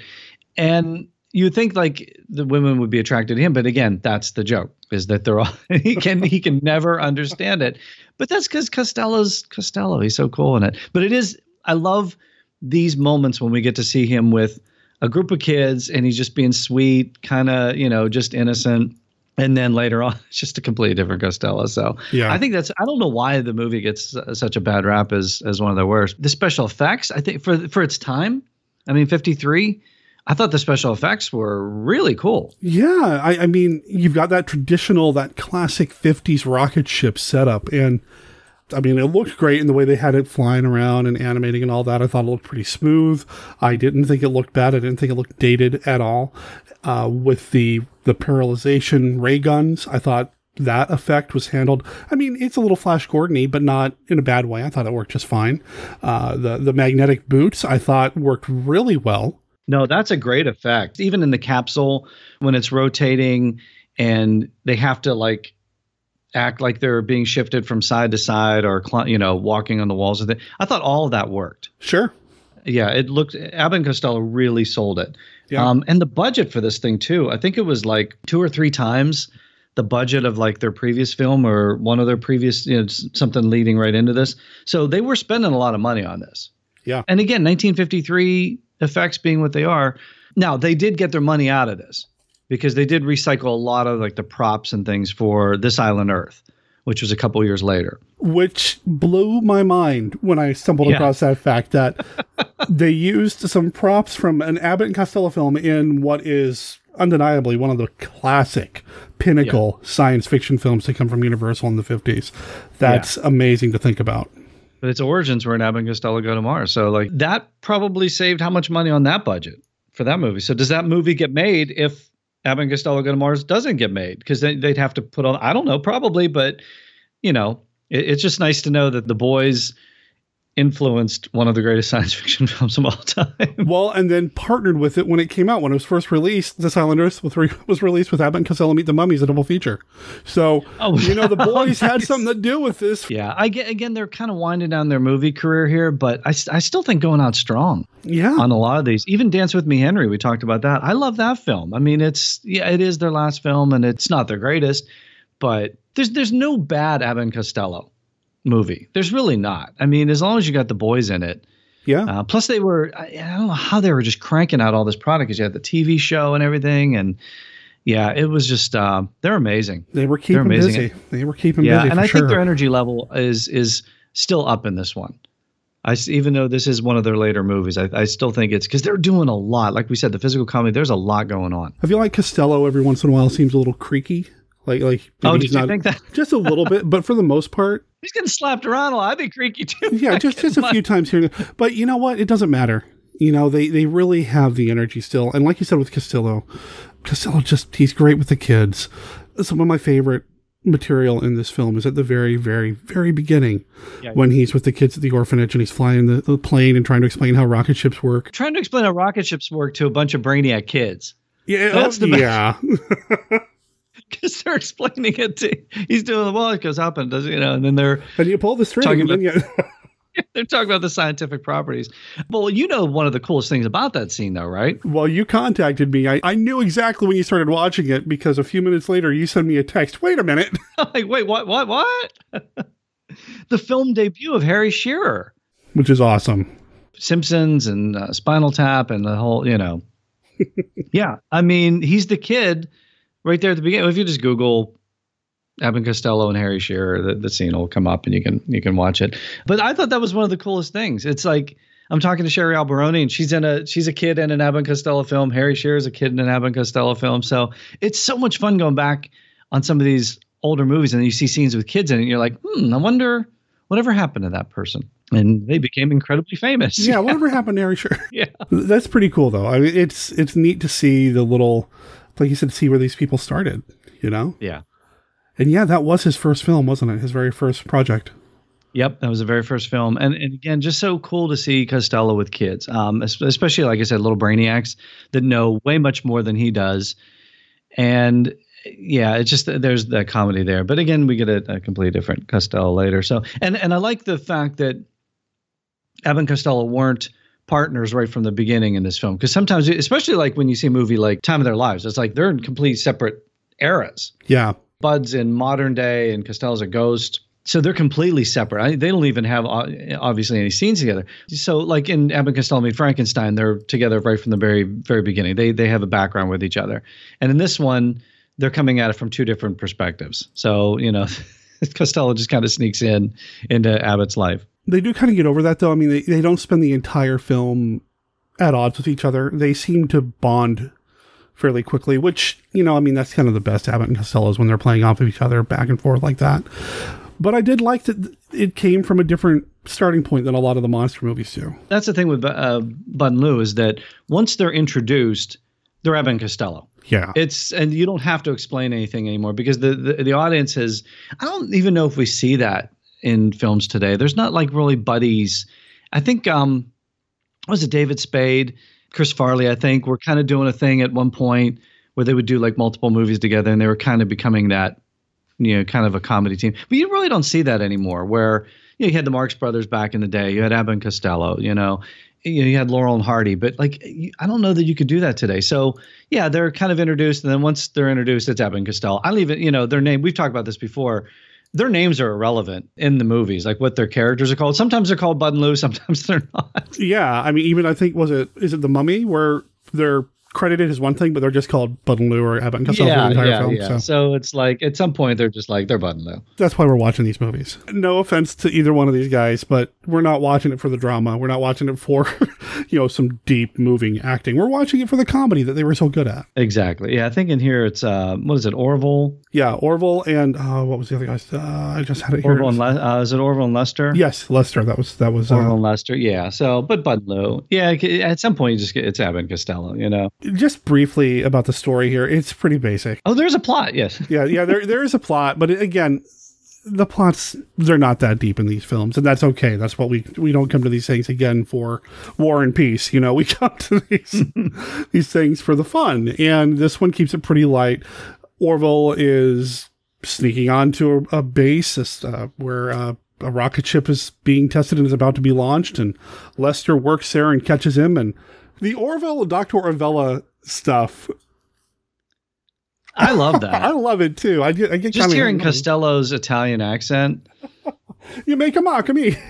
and you think like the women would be attracted to him, but again, that's the joke is that they're all he can he can never understand it, but that's because Costello's Costello, he's so cool in it. But it is I love these moments when we get to see him with a group of kids and he's just being sweet, kind of, you know, just innocent. And then later on, it's just a completely different Costello. So Yeah. I think that's, I don't know why the movie gets such a bad rap as, as one of the worst. The special effects, I think for, for its time, I mean, 53, I thought the special effects were really cool. Yeah, I, I mean, you've got that traditional, that classic 50s rocket ship setup. And I mean, it looked great in the way they had it flying around and animating and all that. I thought it looked pretty smooth. I didn't think it looked bad. I didn't think it looked dated at all. Uh, with the, the paralyzation ray guns, I thought that effect was handled. I mean, it's a little Flash Gordony, but not in a bad way. I thought it worked just fine. Uh, the, the magnetic boots, I thought worked really well. No, that's a great effect. Even in the capsule, when it's rotating and they have to like act like they're being shifted from side to side or cl- you know walking on the walls of it. I thought all of that worked. Sure. Yeah, it looked. Abbott and Costello really sold it. Yeah. Um, and the budget for this thing too. I think it was like two or three times the budget of like their previous film or one of their previous, you know, something leading right into this. So they were spending a lot of money on this. Yeah. And again, 1953 effects being what they are. Now they did get their money out of this because they did recycle a lot of like the props and things for This Island Earth, which was a couple years later. which blew my mind when I stumbled Yeah. across that fact that they used some props from an Abbott and Costello film in what is undeniably one of the classic pinnacle science fiction films to come from Universal in the 50s. That's amazing to think about. But its origins were in Abbott and Costello Go to Mars. So like that probably saved how much money on that budget for that movie. So does that movie get made if Abbott and Costello Go to Mars doesn't get made? Because they, they'd have to put on I don't know probably, but you know it, it's just nice to know that the boys influenced one of the greatest science fiction films of all time. Well, and then partnered with it when it came out. When it was first released, The Island Earth was, re- was released with Abbott and Costello Meet the Mummies, a double feature. So, Oh, you know, the boys had nice. something to do with this. Yeah, I get again they're kind of winding down their movie career here, but I, I still think going out strong. Yeah. On a lot of these. Even Dance with Me Henry, we talked about that. I love that film. I mean, it's yeah, it is their last film and it's not their greatest, but there's there's no bad Abbott and Costello movie. There's really not. I mean, as long as you got the boys in it. Yeah. Uh, plus they were I, I don't know how they were just cranking out all this product because you had the TV show and everything and yeah, it was just uh, they're amazing. They were keeping busy. They were keeping yeah, busy. and I sure. think their energy level is is still up in this one. I even though this is one of their later movies, I, I still think it's because they're doing a lot. Like we said, the physical comedy. There's a lot going on. I feel like Costello every once in a while seems a little creaky. Like, like Oh, did he's you not- think that? Just a little bit, but for the most part, He's getting slapped around a lot. I'd be creaky too. yeah, just just a few times here. But you know what? It doesn't matter. You know, they they really have the energy still. And like you said with Costello, Costello just he's great with the kids. Some of my favorite material in this film is at the very, very, very beginning Yeah. when he's with the kids at the orphanage and he's flying the, the plane and trying to explain how rocket ships work. Trying to explain how rocket ships work to a bunch of brainiac kids. Yeah, That's oh, the best. yeah. Because they're explaining it to he's doing the well, it goes up and does you know, and then they're and you pull the string, talking about, you- they're talking about the scientific properties. Well, you know one of the coolest things about that scene though, right? Well, you contacted me. I, I knew exactly when you started watching it because a few minutes later you sent me a text. Wait a minute. like, wait, what, what, what? the film debut of Harry Shearer. which is awesome. Simpsons and uh, Spinal Tap and the whole, you know. yeah, I mean, he's the kid right there at the beginning. If you just Google Abbott Costello and Harry Shearer, the, the scene will come up and you can you can watch it. But I thought that was one of the coolest things. It's like I'm talking to Sherry Alberoni and she's in a she's a kid in an Abbott Costello film. Harry Shearer is a kid in an Abbott Costello film. So it's so much fun going back on some of these older movies and you see scenes with kids in it and you're like, hmm, I wonder whatever happened to that person. And they became incredibly famous. Yeah, whatever happened to Harry Shearer? Yeah. That's pretty cool though. I mean it's it's neat to see the little like you said, see where these people started, you know? Yeah. And yeah, that was his first film, wasn't it? His very first project. Yep, that was the very first film, and and again, just so cool to see Costello with kids, um, especially like I said, little brainiacs that know way much more than he does, and yeah, it's just there's that comedy there. But again, we get a, a completely different Costello later. So, and and I like the fact that Evan Costello weren't partners right from the beginning in this film because sometimes, especially like when you see a movie like Time of Their Lives, it's like they're in complete separate eras. Yeah. Bud's in modern day and Costello's a ghost. So they're completely separate. I, they don't even have uh, obviously any scenes together. So like in Abbott and Costello Meet Frankenstein, they're together right from the very very beginning. They they have a background with each other. And in this one, they're coming at it from two different perspectives. So you know, Costello just kind of sneaks in into Abbott's life. They do kind of get over that though. I mean, they, they don't spend the entire film at odds with each other. They seem to bond fairly quickly, which, you know, I mean, that's kind of the best Abbott and Costello's when they're playing off of each other back and forth like that. But I did like that it came from a different starting point than a lot of the monster movies do. That's the thing with uh, Bud and Lou is that once they're introduced, they're Abbott and Costello. Yeah. It's and you don't have to explain anything anymore because the, the the audience has I don't even know if we see that in films today. There's not like really buddies. I think um was it David Spade, Chris Farley, I think, were kind of doing a thing at one point where they would do like multiple movies together and they were kind of becoming that, you know, kind of a comedy team. But you really don't see that anymore where you, know, you had the Marx Brothers back in the day, you had Abbott and Costello, you know, you, know, you had Laurel and Hardy, but like I don't know that you could do that today. So yeah, they're kind of introduced, and then once they're introduced, it's Abbott and Costello. I don't even, you know, their name. We've talked about this before. Their names are irrelevant in the movies, like what their characters are called. Sometimes they're called Bud and Lou, sometimes they're not. Yeah, I mean, even I think was it is it the Mummy where they're credited as one thing, but they're just called Bud and Lou or Abbott and Costello for the entire yeah, film. yeah. So. So. it's like at some point they're just like they're Bud and Lou. that's why we're watching these movies. No offense to either one of these guys, but we're not watching it for the drama. We're not watching it for, you know, some deep, moving acting. We're watching it for the comedy that they were so good at. Exactly. Yeah, I think in here it's uh, what is it, Orville? Yeah, Orville and uh, what was the other guys? Uh, I just had it here. Orville and Le- uh, is it Orville and Lester? yes, Lester. That was that was Orville uh, and Lester. Yeah. So, but Lou. Yeah. At some point you just get it's Abbott and Costello. You know. Just briefly about the story here. It's pretty basic. Oh, there's a plot. Yes. Yeah, yeah. There there is a plot, but again, the plots they're not that deep in these films, and that's okay. That's what we we don't come to these things again for war and peace. You know, we come to these these things for the fun, and this one keeps it pretty light. Orville is sneaking onto a, a base uh, where uh, a rocket ship is being tested and is about to be launched, and Lester works there and catches him. And the Orville Doctor Orvella stuff, I love that. I love it too. I get, I get Just hearing annoyed. Costello's Italian accent. You make a mock of me.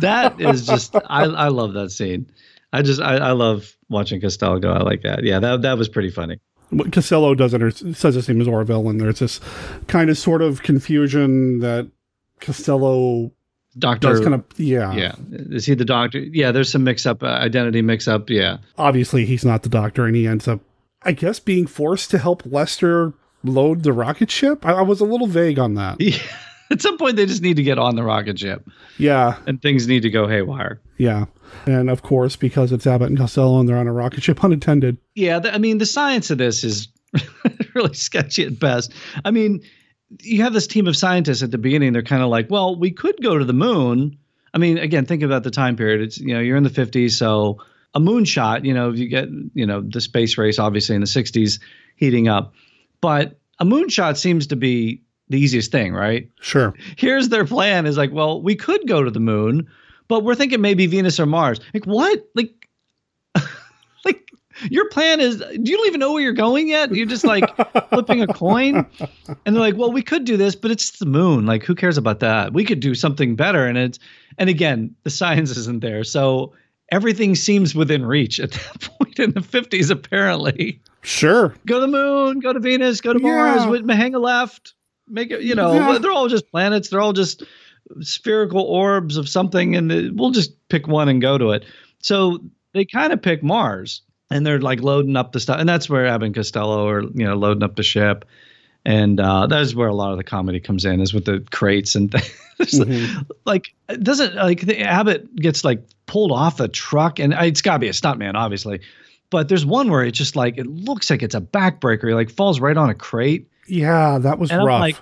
That is just I I love that scene. I just I, I love watching Costello go out like that. Yeah, that that was pretty funny. what Costello does it or says his name is Orville, and there's this kind of sort of confusion that Costello Doctor kind of yeah Yeah. Is he the doctor? Yeah, there's some mix up, uh, identity mix up. Yeah. Obviously, he's not the doctor, and he ends up, I guess, being forced to help Lester load the rocket ship. I, I was a little vague on that. At some point, they just need to get on the rocket ship Yeah, and things need to go haywire. yeah, and of course, because it's Abbott and Costello, and they're on a rocket ship unattended. Yeah, the, I mean, the science of this is really sketchy at best. I mean, you have this team of scientists at the beginning. They're kind of like, well, we could go to the moon. I mean, again, think about the time period. It's you know, you're in the 50s, so a moonshot. You know, you get you know the space race obviously in the 60s heating up, but a moonshot seems to be the easiest thing, right? Sure. Here's their plan: is like, well, we could go to the moon, but we're thinking maybe Venus or Mars. Like what? Like, like your plan is you don't even know where you're going yet. You're just like flipping a coin. And they're like, well, we could do this, but it's the moon. Like, who cares about that? We could do something better. And it's, and again, the science isn't there. So everything seems within reach at that point in the 50s, apparently. Sure. Go to the moon, go to Venus, go to Mars, Yeah. with hang a left. Make it, you know, Yeah. they're all just planets. They're all just spherical orbs of something. And we'll just pick one and go to it. So they kind of pick Mars and they're like loading up the stuff. And that's where Abbott and Costello are, you know, loading up the ship. And uh, that's where a lot of the comedy comes in, is with the crates and things. like, doesn't like the Abbott gets like pulled off the truck, and it's got to be a stuntman, obviously. But there's one where it's just like it looks like it's a backbreaker. He like falls right on a crate. Yeah, that was And I'm like,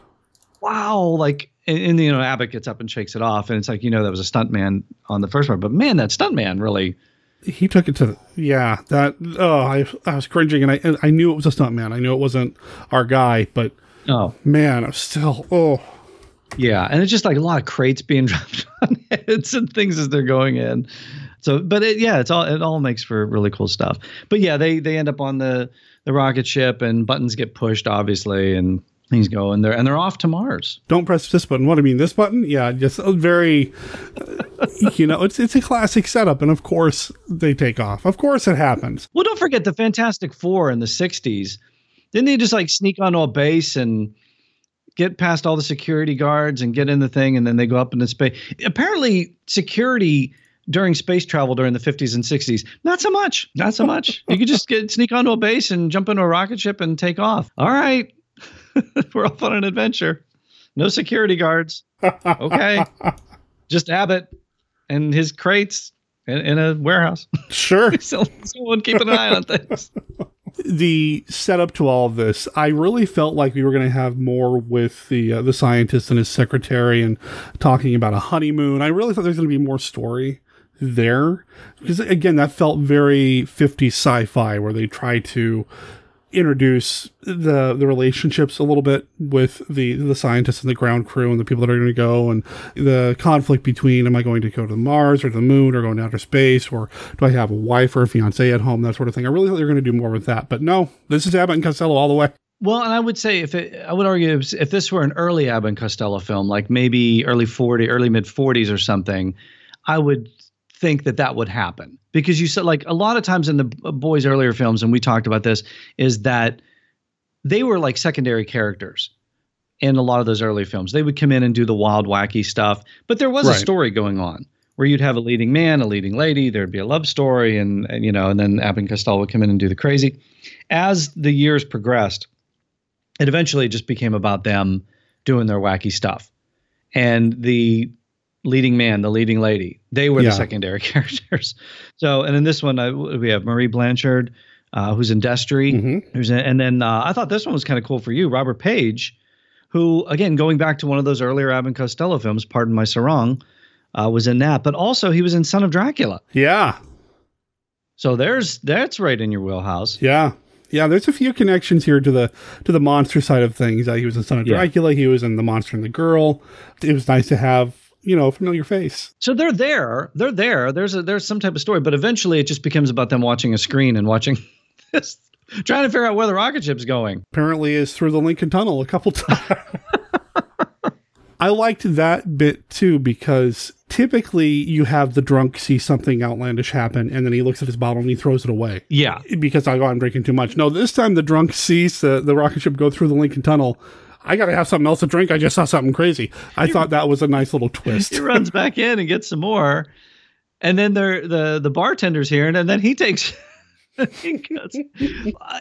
wow, like, and, and you know, Abbott gets up and shakes it off, and it's like you know that was a stuntman on the first part, but man, that stuntman really. He took it to yeah that oh I, I was cringing and I and I knew it was a stunt man I knew it wasn't our guy but oh man I'm still oh Yeah, and it's just like a lot of crates being dropped on heads and things as they're going in. So, but it, yeah, it's all it all makes for really cool stuff. But yeah, they they end up on the the rocket ship and buttons get pushed, obviously, and things go and they're and they're off to Mars. don't press this button what I mean this button yeah just a very you know it's it's a classic setup and of course they take off of course it happens Well, don't forget the Fantastic Four in the '60s. Didn't they just like sneak onto a base and get past all the security guards and get in the thing, and then they go up into space? Apparently, security during space travel during the 50s and 60s, not so much. Not so much. you could just get sneak onto a base and jump into a rocket ship and take off. All right, we're off on an adventure. No security guards. Okay, just Abbott and his crates in, in a warehouse. Sure. so, someone keeping an eye on things. the setup to all of this, I really felt like we were going to have more with the uh, the scientist and his secretary and talking about a honeymoon. I really thought there was going to be more story there because again, that felt very 50 sci-fi where they try to introduce the the relationships a little bit with the the scientists and the ground crew and the people that are going to go and the conflict between am I going to go to Mars or the moon or going to outer space or do I have a wife or a fiance at home that sort of thing. I really thought they were going to do more with that, but no, this is Abbott and Costello all the way. Well, and I would say if it, I would argue if, if this were an early Abbott and Costello film, like maybe early 40, early mid 40s or something, I would think that that would happen because you said like a lot of times in the boys' earlier films, and we talked about this, is that they were like secondary characters in a lot of those early films. They would come in and do the wild, wacky stuff, but there was a story going on where you'd have a leading man, a leading lady, there'd be a love story, and, and you know, and then Abbott and Costello would come in and do the crazy. As the years progressed, it eventually just became about them doing their wacky stuff. And the leading man, the leading lady, they were Yeah. the secondary characters. So, and in this one, uh, we have Mari Blanchard, uh, who's in Destry, who's in, and then uh, I thought this one was kind of cool for you, Robert Paige, who again going back to one of those earlier Abbott Costello films, Pardon My Sarong, uh, was in that, but also he was in Son of Dracula. Yeah. So there's that's right in your wheelhouse. Yeah. Yeah, there's a few connections here to the to the monster side of things. Uh, he was in Son of Yeah. Dracula. He was in The Monster and the Girl. It was nice to have you know familiar face. So they're there. They're there. There's a there's some type of story, but eventually it just becomes about them watching a screen and watching this, trying to figure out where the rocket ship's going. Apparently, is through the Lincoln Tunnel a couple times. I liked that bit too because typically you have the drunk see something outlandish happen and then he looks at his bottle and he throws it away. Yeah. Because I go, I'm drinking too much. No, this time the drunk sees the, the rocket ship go through the Lincoln Tunnel. I got to have something else to drink. I just saw something crazy. I thought that was a nice little twist. He runs back in and gets some more, and then they're, the the bartender's here, and then he takes. he goes,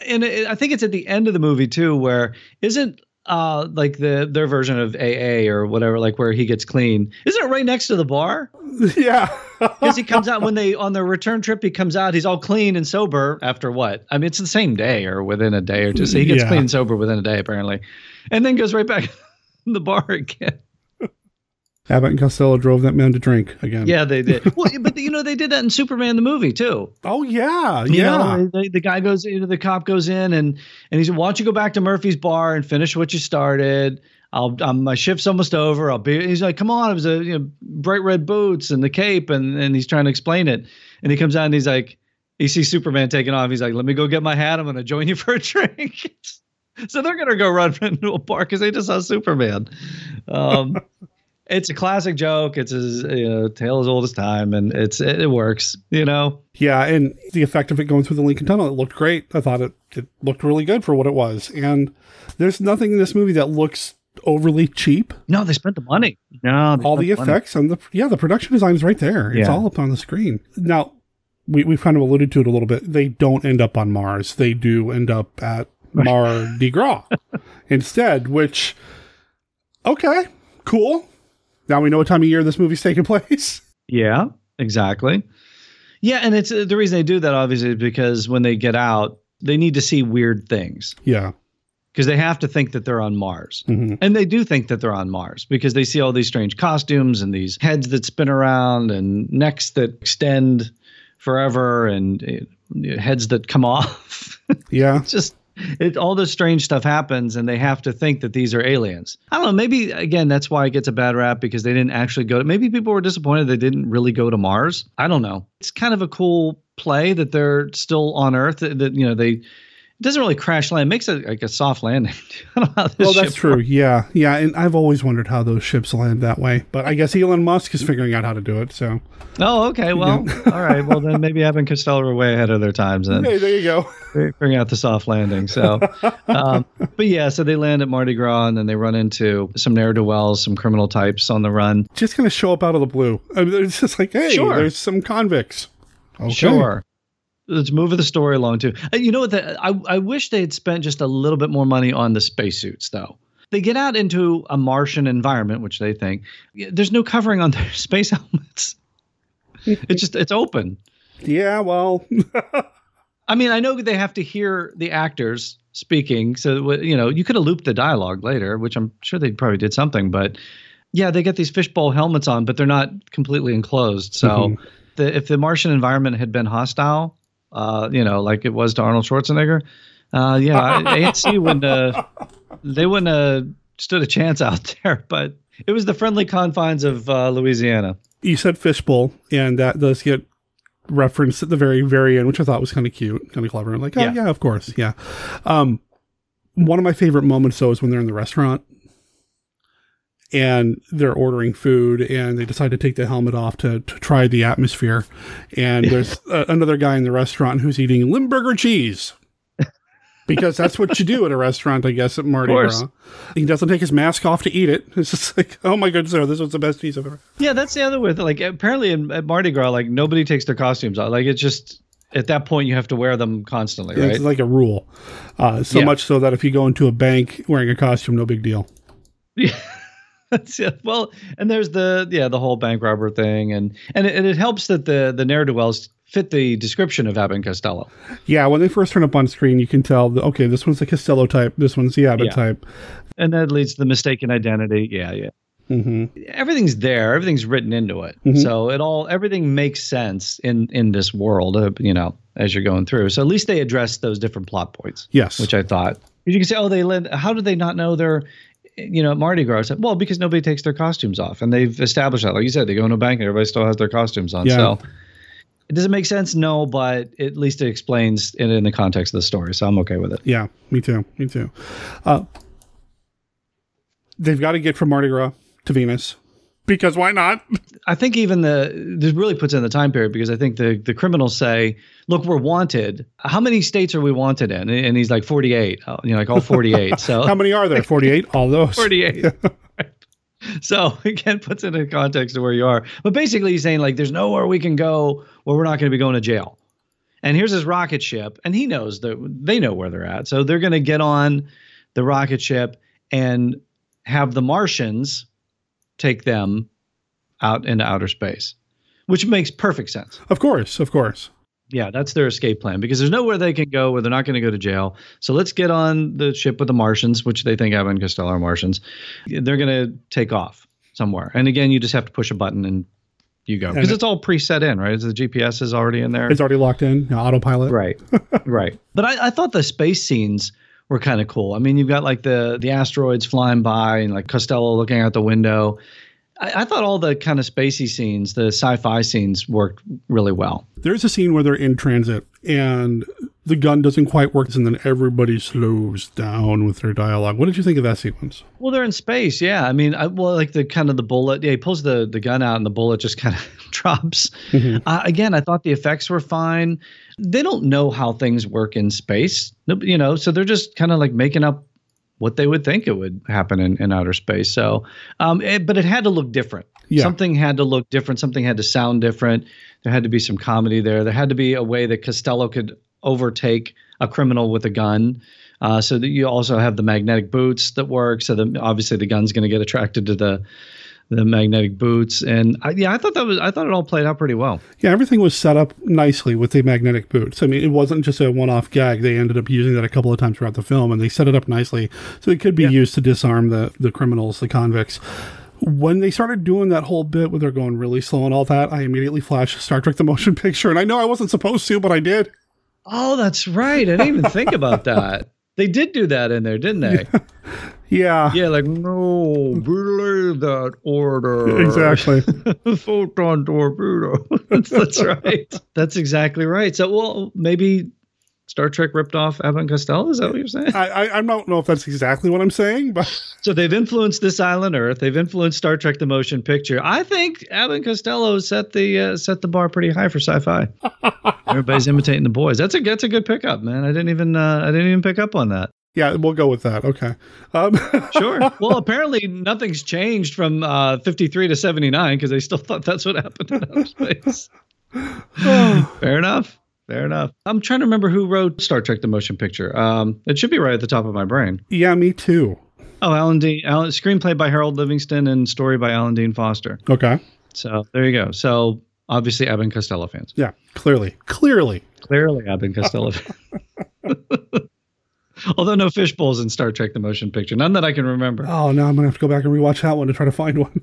and it, I think it's at the end of the movie too, where isn't uh like the their version of AA or whatever, like where he gets clean. Isn't it right next to the bar? Yeah. Because he comes out when they on their return trip, he comes out, he's all clean and sober after what? I mean, it's the same day or within a day or two. So he gets Yeah. clean and sober within a day, apparently. And then goes right back in the bar again. Abbott and Costello drove that man to drink again. Yeah, they did. well, but you know, they did that in Superman the movie too. Oh yeah, You yeah. know, the, the guy goes, you know, the cop goes in and and he said, "Why don't you go back to Murphy's bar and finish what you started? I'll, um, my shift's almost over. I'll be." He's like, "Come on, it was a you know, bright red boots and the cape," and and he's trying to explain it, and he comes out and he's like, he sees Superman taking off. He's like, "Let me go get my hat. I'm going to join you for a drink." so they're going to go run into a park because they just saw Superman. Um, it's a classic joke. It's a you know, tale as old as time, and it's it, it works. You know. Yeah, and the effect of it going through the Lincoln Tunnel, it looked great. I thought it, it looked really good for what it was. And there's nothing in this movie that looks overly cheap. No, they spent the money. No, all the effects and the yeah, the production design is right there. It's Yeah. all up on the screen. Now, we we've kind of alluded to it a little bit. They don't end up on Mars. They do end up at Mar de Gras instead, which okay, cool. Now we know what time of year this movie's taking place. Yeah, exactly. Yeah, and it's uh, the reason they do that obviously is because when they get out, they need to see weird things Yeah. because they have to think that they're on Mars. Mhm. And they do think that they're on Mars because they see all these strange costumes and these heads that spin around and necks that extend forever and uh, heads that come off. Yeah. just it all this strange stuff happens and they have to think that these are aliens. I don't know, maybe again that's why it gets a bad rap because they didn't actually go to maybe people were disappointed they didn't really go to Mars. I don't know. It's kind of a cool play that they're still on Earth that, that, you know they it doesn't really crash land. It makes it like a soft landing. I don't know how this Well, that's true. Yeah, yeah, and I've always wondered how those ships land that way. But I guess Elon Musk is figuring out how to do it. So Oh, okay. Well, all right. Well, then maybe Abbott and Costello were way ahead of their times then. hey, there you go. figuring out the soft landing. So, um, but yeah, so they land at Mardi Gras and then they run into some ne'er do wells, some criminal types on the run. Just gonna show up out of the blue. I mean, it's just like, hey, Sure. there's some convicts. Okay. Sure. Let's move the story along too. Uh, You know what? The, I I wish they had spent just a little bit more money on the spacesuits though. They get out into a Martian environment, which they think there's no covering on their space helmets. it's just it's open. Yeah, well, I mean, I know they have to hear the actors speaking, so you know you could have looped the dialogue later, which I'm sure they probably did something. But yeah, they get these fishbowl helmets on, but they're not completely enclosed. So Mhm. the, if the Martian environment had been hostile, uh, you know, like it was to Arnold Schwarzenegger, uh, yeah, A&C wouldn't uh, they wouldn't have stood a chance out there. But it was the friendly confines of uh, Louisiana. you said fishbowl, and that does get referenced at the very, very end, which I thought was kind of cute, kind of clever. I'm like, oh Yeah. yeah. of course, yeah. Um, one of my favorite moments though is when they're in the restaurant and they're ordering food, and they decide to take the helmet off to, to try the atmosphere, and there's uh, another guy in the restaurant who's eating Limburger cheese. Because that's what you do at a restaurant, I guess, at Mardi. Gras. He doesn't take his mask off to eat it. It's just like, oh my goodness, oh, this was the best cheese I've ever. Yeah, that's the other with like apparently in, at Mardi Gras, like nobody takes their costumes off. Like it's just at that point you have to wear them constantly, Yeah, right? It's like a rule. Uh, so Yeah. much so that if you go into a bank wearing a costume, no big deal. That's it. Well, and there's the yeah the whole bank robber thing, and and it, and it helps that the the ne'er do wells fit the description of Abbott and Costello. Yeah, when they first turn up on screen, you can tell that, okay, this one's the Costello type, this one's the Abbott Yeah. type. and that leads to the mistaken identity. Yeah, yeah. hmm Everything's there. Everything's written into it. Mhm. So it all everything makes sense in in this world. Uh, you know, as you're going through. So at least they address those different plot points. Yes. which I thought you can say, oh, they led. How did they not know they're you know, at Mardi Gras, well, because nobody takes their costumes off, and they've established that. Like you said, they go into a bank and everybody still has their costumes on. Yeah. So, does it make sense? No, but at least it explains it in the context of the story. So I'm okay with it. Yeah, me too. Me too. Uh, they've got to get from Mardi Gras to Venus because why not? I think even the this really puts in the time period because I think the the criminals say, "Look, we're wanted. How many states are we wanted in?" And he's like, "48." Oh, uh, you know, like all 48. So How many are there? 48? All those. 48. so again, puts it in context of where you are. But basically, he's saying like, there's nowhere we can go where we're not going to be going to jail. And here's his rocket ship, and he knows that they know where they're at. So they're going to get on the rocket ship and have the Martians take them out into outer space, which makes perfect sense. Of course, of course. Yeah, that's their escape plan because there's nowhere they can go where they're not going to go to jail. So let's get on the ship with the Martians, which they think Abbott and Costello are Martians. They're going to take off somewhere. And again, you just have to push a button and you go because it's all preset in, right? The GPS is already in there. It's already locked in, autopilot. Right. right. But I, I thought the space scenes were kind of cool. I mean, you've got like the the asteroids flying by and like Costello looking out the window. I, I thought all the kind of spacey scenes, the sci-fi scenes, worked really well. There's a scene where they're in transit and the gun doesn't quite work, and then everybody slows down with their dialogue. What did you think of that sequence? Well, they're in space, yeah. I mean, I, well, like the kind of the bullet. Yeah, he pulls the the gun out, and the bullet just kind of drops. Uh, again, I thought the effects were fine. They don't know how things work in space, you know, so they're just kind of like making up what they would think it would happen in, in outer space. So, um, it, but it had to look different. Yeah. Something had to look different. Something had to sound different. There had to be some comedy there. There had to be a way that Costello could overtake a criminal with a gun. Uh, so that you also have the magnetic boots that work. So that obviously the gun's going to get attracted to the the magnetic boots. And I, yeah, I thought that was I thought it all played out pretty well. Yeah, everything was set up nicely with the magnetic boots. I mean, it wasn't just a one-off gag. They ended up using that a couple of times throughout the film, and they set it up nicely so it could be used to disarm the the criminals, the convicts. When they started doing that whole bit where they're going really slow and all that, I immediately flashed Star Trek: The Motion Picture, and I know I wasn't supposed to, but I did. Oh, that's right. I didn't even think about that. They did do that in there, didn't they? Yeah. Yeah, like no, believe that order. Exactly. Photon torpedo. that's, that's right. That's exactly right. So, well, maybe Star Trek ripped off Abbott and Costello. Is that what you're saying? I, I I don't know if that's exactly what I'm saying, but So they've influenced this island Earth. They've influenced Star Trek: The Motion Picture. I think Abbott and Costello set the uh, set the bar pretty high for sci-fi. Everybody's imitating the boys. That's a that's a good pickup, man. I didn't even uh, I didn't even pick up on that. yeah, we'll go with that. Okay. Um, Sure. Well, apparently nothing's changed from uh, 53 to 79 because they still thought that's what happened in outer space. Fair enough. Fair enough. I'm trying to remember who wrote Star Trek: The Motion Picture. Um, it should be right at the top of my brain. yeah, me too. Oh, Alan Dean. Alan, screenplay by Harold Livingston and story by Alan Dean Foster. Okay. So there you go. So obviously, Abbott Costello fans. Yeah, clearly, clearly. Clearly, Abbott Costello. Although no fishbowls in Star Trek: The Motion Picture, none that I can remember. Oh, now I'm gonna have to go back and rewatch that one to try to find one.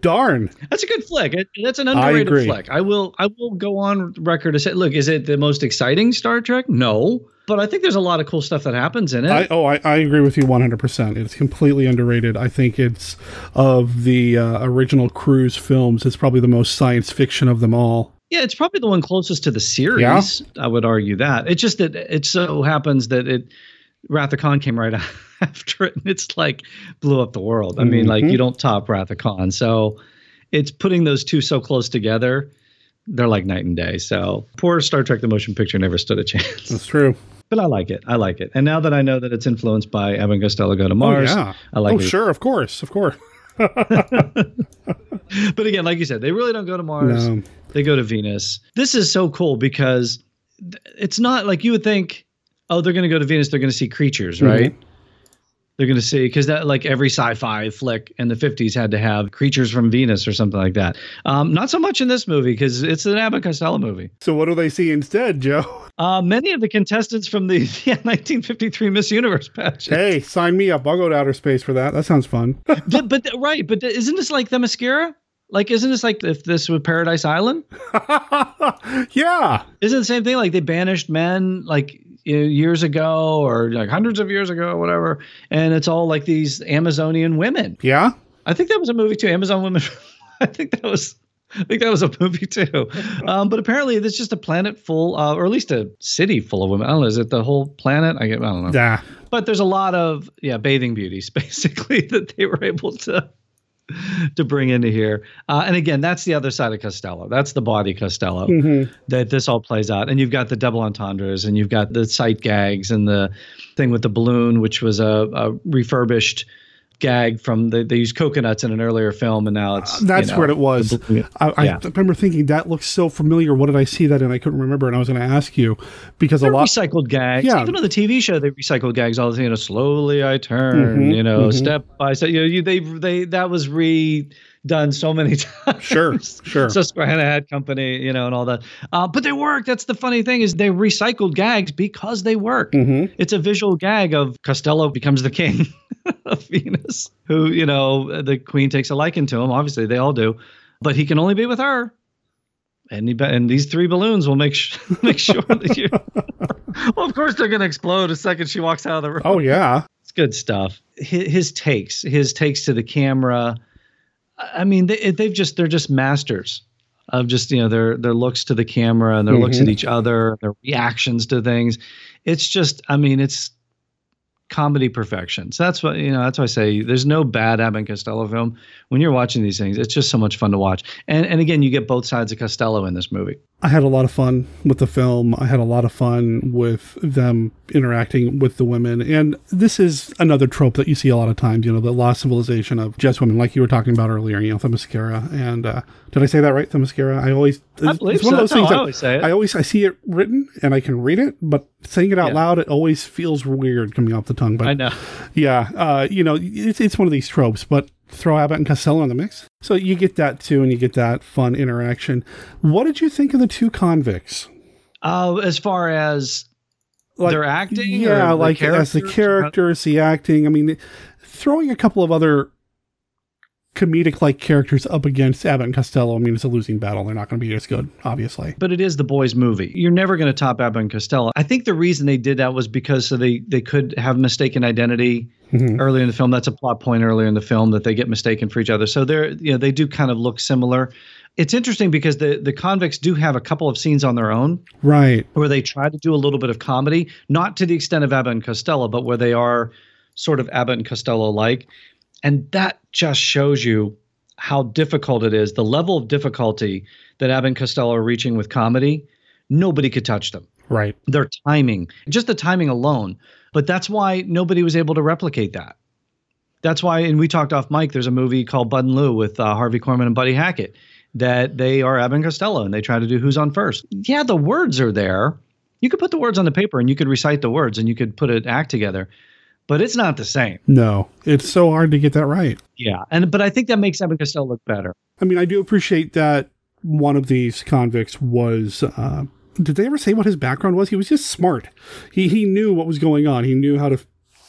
Darn. That's a good flick. That's an underrated agree. flick. I will I will go on record to say, look, is it the most exciting Star Trek? No, but I think there's a lot of cool stuff that happens in it. I, oh, I, I agree with you 100%. It's completely underrated. I think it's of the uh, original Cruise films, it's probably the most science fiction of them all. yeah, it's probably the one closest to the series. I would argue that. It's just that it so happens that it Wrath of Khan came right after it, and it's like blew up the world. I mean, like Mhm. you don't top Wrath of Khan, so it's putting those two so close together. They're like night and day. So poor Star Trek: The Motion Picture never stood a chance. That's true. But I like it. I like it. And now that I know that it's influenced by Abbott and Costello Go to Mars, oh, yeah. I like oh, it. sure. Of course. Of course. But again, like you said, they really don't go to Mars. No. They go to Venus. This is so cool because it's not like you would think, oh, they're going to go to Venus, they're going to see creatures, Mm-hmm. right? They're going to see because that like every sci-fi flick in the 50s had to have creatures from Venus or something like that. Um, not so much in this movie because it's an Abbott Costello movie. So, what do they see instead, Joe? Uh, many of the contestants from the yeah, 1953 Miss Universe pageant. Hey, sign me up. I'll go to outer space for that. That sounds fun. but, but right, but isn't this like Themyscira? Like, isn't this like if this were Paradise Island? yeah. Isn't it the same thing? Like they banished men like years ago or like hundreds of years ago or whatever, and it's all like these Amazonian women. Yeah. I think that was a movie too. Amazon women. I think that was. I think that was a movie too. Um, but apparently, it's just a planet full, uh, or at least a city full of women. I don't know. Is it the whole planet? I, get, I don't know. Yeah. But there's a lot of yeah bathing beauties basically that they were able to to bring into here. Uh, and again, that's the other side of Costello. That's the body Costello Mhm. that this all plays out. And you've got the double entendres, and you've got the sight gags, and the thing with the balloon, which was a, a refurbished gag from the they used coconuts in an earlier film, and now it's That's you know, what it was. the. I, I remember thinking that looks so familiar. What did I see that and I couldn't remember, and I was going to ask you because They're a lot. Of recycled gags. Yeah. Even on the TV show, they recycled gags all the time. You know, slowly I turn. Mhm, you know, mhm. step by step. You know, you, they they that was redone so many times. Sure, sure. Susquehanna Hat Company, you know, and all that. Uh, but they work. That's the funny thing is they recycled gags because they work. Mhm. It's a visual gag of Costello becomes the king of Venus, who you know the queen takes a liking to him. Obviously, they all do, but he can only be with her. And, he, and these three balloons will make sh- make sure that you. well, of course they're going to explode the second she walks out of the room. Oh yeah. It's good stuff. His, his takes, his takes to the camera, I mean, they, they've just they're just masters of just you know their their looks to the camera and their looks at Mhm. each other, their reactions to things. It's just, I mean, it's comedy perfection. So that's what you know. That's why I say there's no bad Abbott Costello film. When you're watching these things, it's just so much fun to watch. And and again, you get both sides of Costello in this movie. I had a lot of fun with the film. I had a lot of fun with them interacting with the women. And this is another trope that you see a lot of times, you know, the lost civilization of just women, like you were talking about earlier, you know, the Themyscira. And uh, did I say that right? The Themyscira? I always, I it's, one of those No, things I always say it. I always, I see it written and I can read it, but saying it out Yeah. loud, it always feels weird coming off the tongue. But I know. yeah, uh, you know, it's, it's one of these tropes, but throw Abbott and Costello in the mix. So you get that too, and you get that fun interaction. What did you think of the two convicts? Uh, as far as their acting, Yeah, or like as the characters, the acting. I mean, throwing a couple of other comedic like characters up against Abbott and Costello. I mean, it's a losing battle. They're not going to be as good, obviously. but it is the boys' movie. You're never going to top Abbott and Costello. I think the reason they did that was because so they they could have mistaken identity Mhm. earlier in the film. That's a plot point earlier in the film that they get mistaken for each other. So they're you know they do kind of look similar. It's interesting because the the convicts do have a couple of scenes on their own Right. where they try to do a little bit of comedy, not to the extent of Abbott and Costello, but where they are sort of Abbott and Costello like. And that just shows you how difficult it is, the level of difficulty that Abbott and Costello are reaching with comedy. Nobody could touch them. Right. Their timing, just the timing alone. But that's why nobody was able to replicate that. That's why, and we talked off mic, there's a movie called Bud and Lou with uh, Harvey Korman and Buddy Hackett that they are Abbott and Costello and they try to do Who's on First. Yeah, the words are there. You could put the words on the paper and you could recite the words and you could put an act together, but it's not the same. No, it's so hard to get that right. Yeah. And, but I think that makes Abbott Costello look better. I mean, I do appreciate that one of these convicts was. Uh, did they ever say what his background was? He was just smart. He he knew what was going on. He knew how to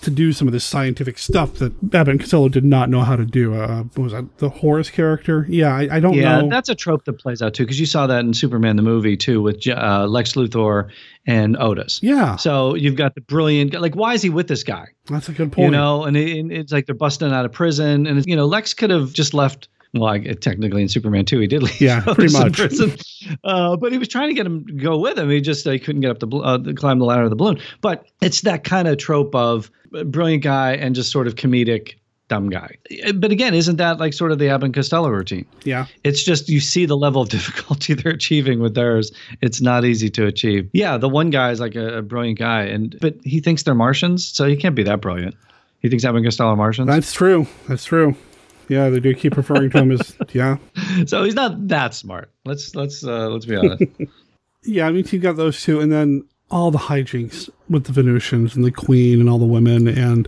to do some of this scientific stuff that Abbott and Costello did not know how to do. Uh, what was that the Horace character? Yeah, I, I don't yeah, know. that's a trope that plays out too, because you saw that in Superman the movie too with uh, Lex Luthor and Otis. Yeah. So you've got the brilliant, like, why is he with this guy? That's a good point. You know, and, it, and it's like they're busting out of prison, and it's, you know, Lex could have just left. Well, technically in Superman 2, he did leave. Yeah, pretty much. prison. Uh, but he was trying to get him to go with him. He just uh, couldn't get up the uh, climb the ladder of the balloon. But it's that kind of trope of brilliant guy and just sort of comedic dumb guy. But again, isn't that like sort of the Abbott and Costello routine? Yeah. It's just you see the level of difficulty they're achieving with theirs. It's not easy to achieve. Yeah, the one guy is like a, a brilliant guy, and but he thinks they're Martians, so he can't be that brilliant. He thinks Abbott and Costello are Martians. That's true. That's true. Yeah, they do keep referring to him as yeah. so he's not that smart. Let's let's uh, let's be honest. Yeah, I mean, you got those two, and then all the hijinks with the Venusians and the Queen and all the women. And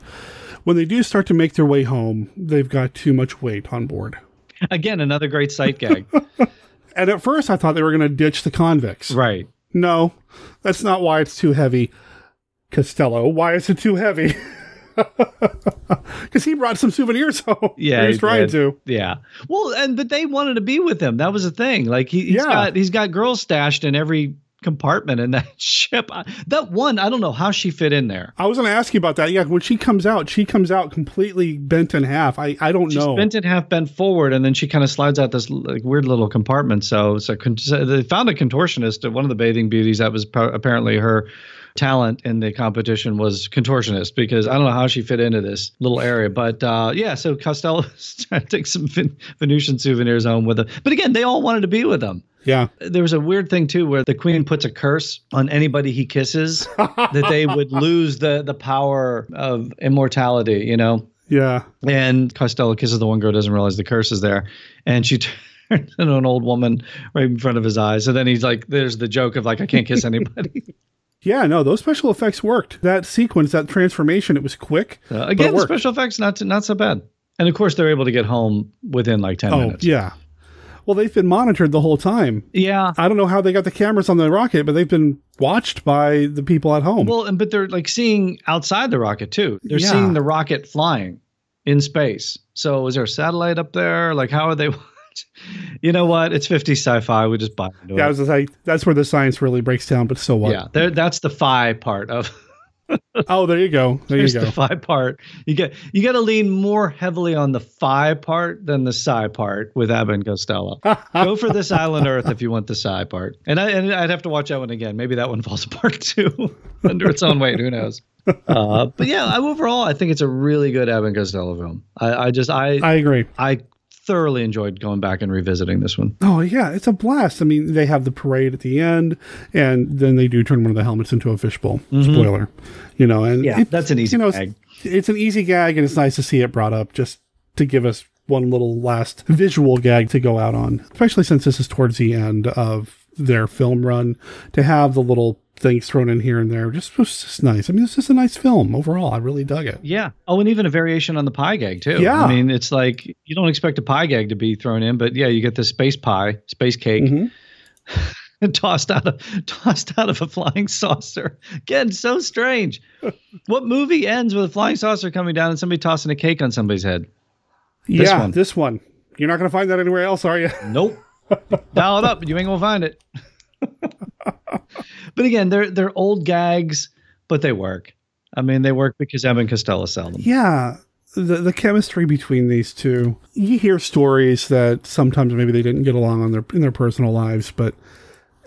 when they do start to make their way home, they've got too much weight on board. Again, another great sight gag. And at first, I thought they were going to ditch the convicts. Right. No, that's not why it's too heavy. Costello, why is it too heavy? Because he brought some souvenirs home. Yeah, he was trying did. to. Yeah. Well, and but they wanted to be with him. That was the thing. Like he, he's Yeah. got he's got girls stashed in every compartment in that ship. I- That one, I don't know how she fit in there. I was going to ask you about that. Yeah, when she comes out, she comes out completely bent in half. I, I don't She's know. bent in half, bent forward, and then she kind of slides out this like weird little compartment. So, so, con- so they found a contortionist at one of the bathing beauties. That was pro- apparently her talent in the competition was contortionist because I don't know how she fit into this little area. But uh, yeah, so Costello trying to take some Ven- Venusian souvenirs home with him. But again, they all wanted to be with him. Yeah. There was a weird thing too where the queen puts a curse on anybody he kisses that they would lose the the power of immortality, you know. Yeah. And Costello kisses the one girl, doesn't realize the curse is there, and she turns into an old woman right in front of his eyes. So then he's like, "There's the joke of like, I can't kiss anybody." Yeah, no, those special effects worked. That sequence, that transformation, it was quick. Uh, again, the special effects not not so bad, and of course they're able to get home within like ten oh, minutes. yeah. Well, they've been monitored the whole time. Yeah. I don't know how they got the cameras on the rocket, but they've been watched by the people at home. Well, and but they're like seeing outside the rocket too. They're Yeah. seeing the rocket flying in space. So is there a satellite up there? Like how are they? you know what? It's 50 sci-fi. We just buy into yeah, I was like, that's where the science really breaks down, but so what? Yeah, that's the phi part of oh, there you go. There There's you go. the phi part. You get you got to lean more heavily on the phi part than the psi part with Abbott and Costello. Go for this island Earth if you want the psi part. And I and I'd have to watch that one again. Maybe that one falls apart too under its own weight. Who knows? Uh, but yeah, I, overall, I think it's a really good Abbott Costello film. I, I just I I agree. I thoroughly enjoyed going back and revisiting this one. Oh yeah, it's a blast. I mean, they have the parade at the end, and then they do turn one of the helmets into a fishbowl. Mhm. Spoiler, you know, and Yeah, it- that's an easy you know, it's- It's an easy gag, and it's nice to see it brought up just to give us one little last visual gag to go out on, especially since this is towards the end of their film run. To have the little things thrown in here and there just was just nice. I mean, this is a nice film overall. I really dug it. Yeah. Oh, and even a variation on the pie gag too. Yeah. I mean, it's like you don't expect a pie gag to be thrown in, but yeah, you get the space pie, space cake, Mm-hmm. tossed out of tossed out of a flying saucer. Again, so strange. what movie ends with a flying saucer coming down and somebody tossing a cake on somebody's head? This yeah, one. this one. You're not going to find that anywhere else, are you? Nope. Dial it up. You ain't gonna find it. but again, they're they're old gags, but they work. I mean, they work because Abbott and Costello sell them. Yeah, the the chemistry between these two. You hear stories that sometimes maybe they didn't get along on their in their personal lives, but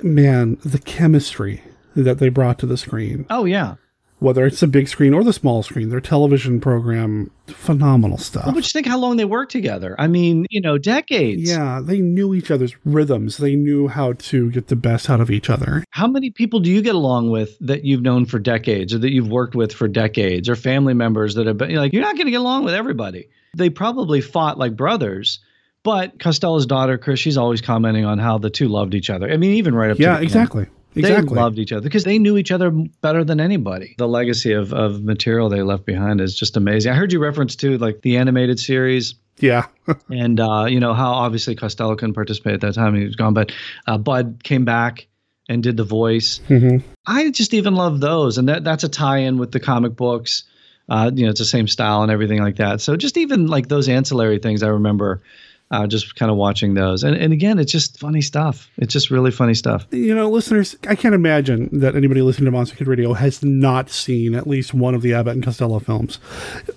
man, the chemistry that they brought to the screen, Oh yeah. Whether it's the big screen or the small screen, their television program, phenomenal stuff. Well, but just think how long they worked together. I mean, you know, decades. Yeah, they knew each other's rhythms. They knew how to get the best out of each other. How many people do you get along with that you've known for decades or that you've worked with for decades or family members that have been like, you're not going to get along with everybody. They probably fought like brothers, but Costello's daughter, Chris, she's always commenting on how the two loved each other. I mean, even right up to Yeah, the end. Exactly. Exactly. They loved each other because they knew each other better than anybody. The legacy of, of material they left behind is just amazing. I heard you reference to like the animated series. Yeah. and uh, you know how obviously Costello couldn't participate at that time; he was gone. But uh, Bud came back and did the voice. Mhm. I just even love those, and that that's a tie-in with the comic books. Uh, you know, it's the same style and everything like that. So just even like those ancillary things, I remember uh, just kind of watching those. And and again, it's just funny stuff. It's just really funny stuff. you know, listeners, I can't imagine that anybody listening to Monster Kid Radio has not seen at least one of the Abbott and Costello films,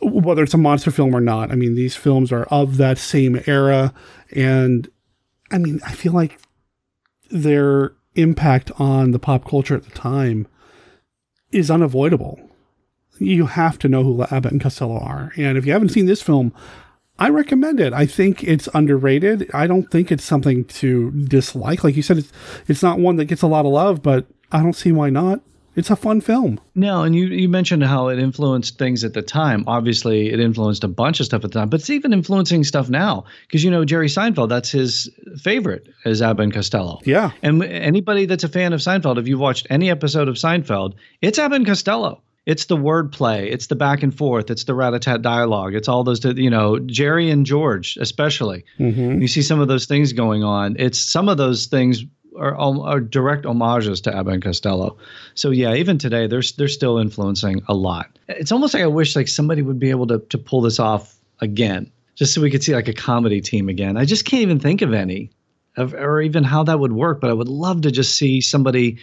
whether it's a monster film or not. I mean, these films are of that same era, and I mean, I feel like their impact on the pop culture at the time is unavoidable. You have to know who Abbott and Costello are, and if you haven't seen this film, I recommend it. I think it's underrated. I don't think it's something to dislike. Like you said, it's it's not one that gets a lot of love, but I don't see why not. It's a fun film. No, and you you mentioned how it influenced things at the time. Obviously, it influenced a bunch of stuff at the time, but it's even influencing stuff now. Because you know Jerry Seinfeld, that's his favorite, is Abbott and Costello. Yeah. And anybody that's a fan of Seinfeld, if you've watched any episode of Seinfeld, it's Abbott and Costello. It's the wordplay, it's the back and forth, it's the rat-a-tat dialogue, it's all those, you know, Jerry and George especially. Mm-hmm. You see some of those things going on. It's some of those things are, are direct homages to Abbott and Costello. So yeah, even today, they're they're still influencing a lot. It's almost like I wish like somebody would be able to to pull this off again, just so we could see like a comedy team again. I just can't even think of any, of or even how that would work. But I would love to just see somebody.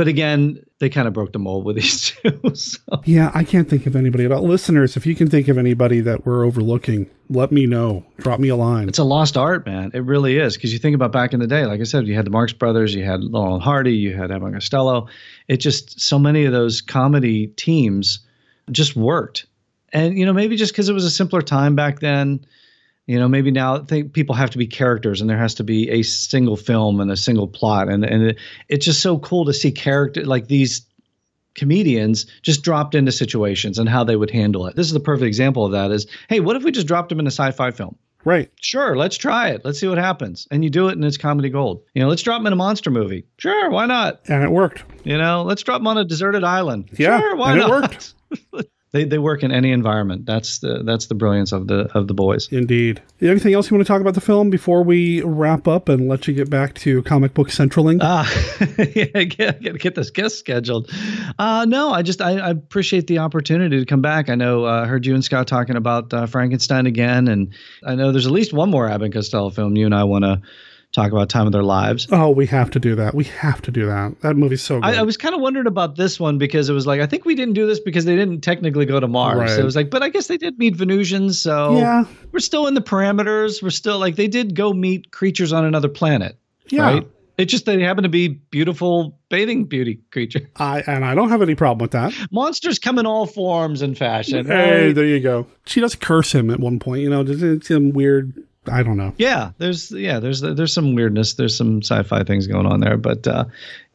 But again, they kind of broke the mold with these two. so. Yeah, I can't think of anybody at all. Listeners, if you can think of anybody that we're overlooking, let me know. Drop me a line. It's a lost art, man. It really is. Because you think about back in the day, like I said, you had the Marx Brothers, you had Laurel and Hardy, you had Abbott and Costello. It just so many of those comedy teams just worked. And you know, maybe just because it was a simpler time back then. You know, maybe now think people have to be characters, and there has to be a single film and a single plot, and and it, it's just so cool to see character like these comedians just dropped into situations and how they would handle it. This is the perfect example of that is, hey, what if we just dropped them in a sci-fi film? Right. Sure, let's try it. Let's see what happens. And you do it and it's comedy gold. You know, let's drop them in a monster movie. Sure, why not? And it worked. You know, let's drop them on a deserted island. Yeah, sure, why and it not? worked. they they work in any environment. That's the that's the brilliance of the of the boys. Indeed. Anything else you want to talk about the film before we wrap up and let you get back to comic book centraling? Ah, yeah, I got to get this guest scheduled. Uh, no, I just I, I appreciate the opportunity to come back. I know uh, heard you and Scott talking about uh, Frankenstein again, and I know there's at least one more Abbott Costello film you and I want to talk about time of their lives. Oh, we have to do that. We have to do that. That movie's so good. I, I was kind of wondering about this one because it was like I think we didn't do this because they didn't technically go to Mars. Right. So it was like, but I guess they did meet Venusians, so Yeah. we're still in the parameters. We're still like they did go meet creatures on another planet. Yeah. Right? It's just they happen to be beautiful bathing beauty creature. I and I don't have any problem with that. Monsters come in all forms and fashion. Hey, right? there you go. She does curse him at one point. You know, some weird. I don't know. Yeah, there's yeah, there's there's some weirdness. There's some sci-fi things going on there, but uh,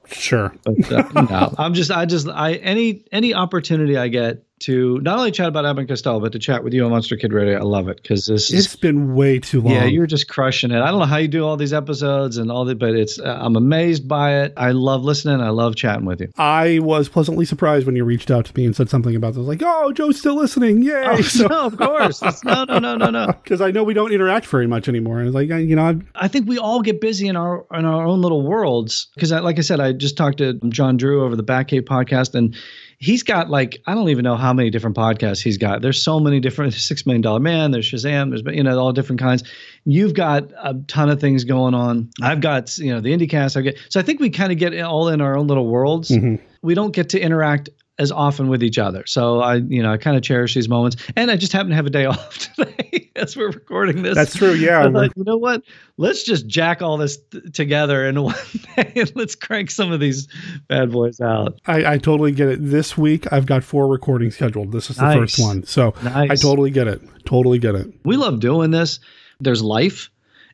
sure. But uh, no, I'm just I just I any any opportunity I get to not only chat about Abbott and Costello, but to chat with you on Monster Kid Radio, I love it because this is It's been way too long. yeah, you're just crushing it. I don't know how you do all these episodes and all that, but it's uh, I'm amazed by it. I love listening. I love chatting with you. I was pleasantly surprised when you reached out to me and said something about this. Like, oh, Joe's still listening. Yay. Oh, no, of course. It's- no, no, no, no, no. Because I know we don't interact very much anymore. And it's like, I- you know, I'm, I think we all get busy in our in our own little worlds because, like I said, I just talked to John Drew over the Batcave podcast, and he's got like I don't even know how many different podcasts he's got. There's so many different. Six Million Dollar Man. There's Shazam. There's you know all different kinds. You've got a ton of things going on. I've got you know the IndieCast. I get so I think we kind of get all in our own little worlds. Mm-hmm. We don't get to interact as often with each other. So I, you know, I kind of cherish these moments. And I just happen to have a day off today as we're recording this. That's true, yeah. I thought, you know what? Let's just jack all this t- together in one day and let's crank some of these bad boys out. I, I totally get it. This week, I've got four recordings scheduled. This is the Nice. first one. So I totally get it. Totally get it. We love doing this. There's life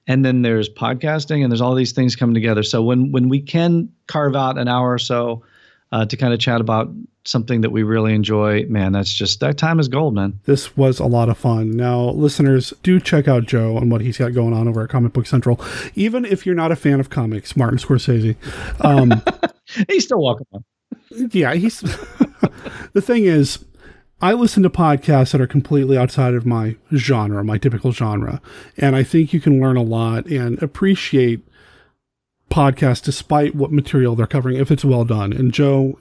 and then there's podcasting and there's all these things coming together. So when when we can carve out an hour or so uh, to kind of chat about something that we really enjoy, man, that's just that time is gold, man. This was a lot of fun. Now, listeners, do check out Joe and what he's got going on over at Comic Book Central. Even if you're not a fan of comics, Martin Scorsese. Um, He's still welcome. yeah, he's. the thing is, I listen to podcasts that are completely outside of my genre, my typical genre. And I think you can learn a lot and appreciate podcasts despite what material they're covering if it's well done. And Joe,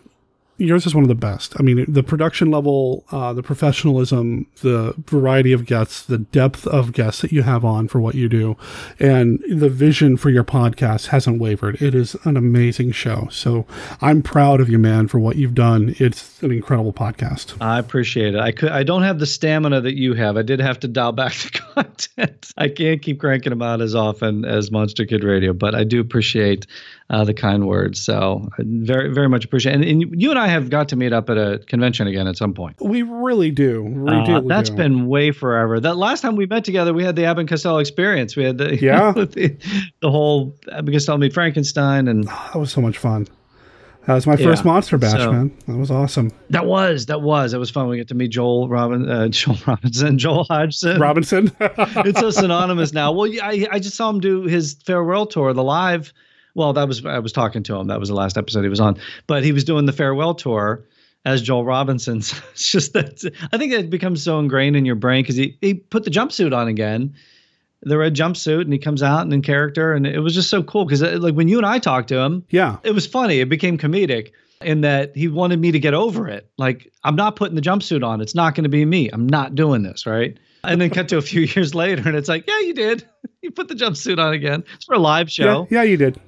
yours is one of the best. I mean, the production level, uh, the professionalism, the variety of guests, the depth of guests that you have on for what you do, and the vision for your podcast hasn't wavered. It is an amazing show. So I'm proud of you, man, for what you've done. It's an incredible podcast. I appreciate it. I could. I don't have the stamina that you have. I did have to dial back the content. I can't keep cranking them out as often as Monster Kid Radio, but I do appreciate uh, the kind words. So very, very much appreciate. And, and you and I have got to meet up at a convention again at some point. We really do. We Uh, do. that's do. been way forever. That last time we met together, we had the Abbott Costello experience. We had the Yeah. the, the whole Abbott Costello meet Frankenstein, and That was so much fun. That was my Yeah, first monster bash, so- man. That was awesome. that was that was that was fun. We get to meet Joel Robin, uh, Joel Robinson, Joel Hodgson, Robinson. it's so synonymous now. Well, yeah, I, I just saw him do his farewell tour, the live. Well, that was I was talking to him. That was the last episode he was on, but he was doing the farewell tour as Joel Robinson. So it's just that I think it becomes so ingrained in your brain because he he put the jumpsuit on again, the red jumpsuit, and he comes out and in character, and it was just so cool because uh, like when you and I talked to him, yeah, it was funny. It became comedic. In that he wanted me to get over it. Like, I'm not putting the jumpsuit on. It's not going to be me. I'm not doing this. Right. And then cut to a few years later, and it's like, yeah, you did. You put the jumpsuit on again. It's for a live show. Yeah, yeah, you did.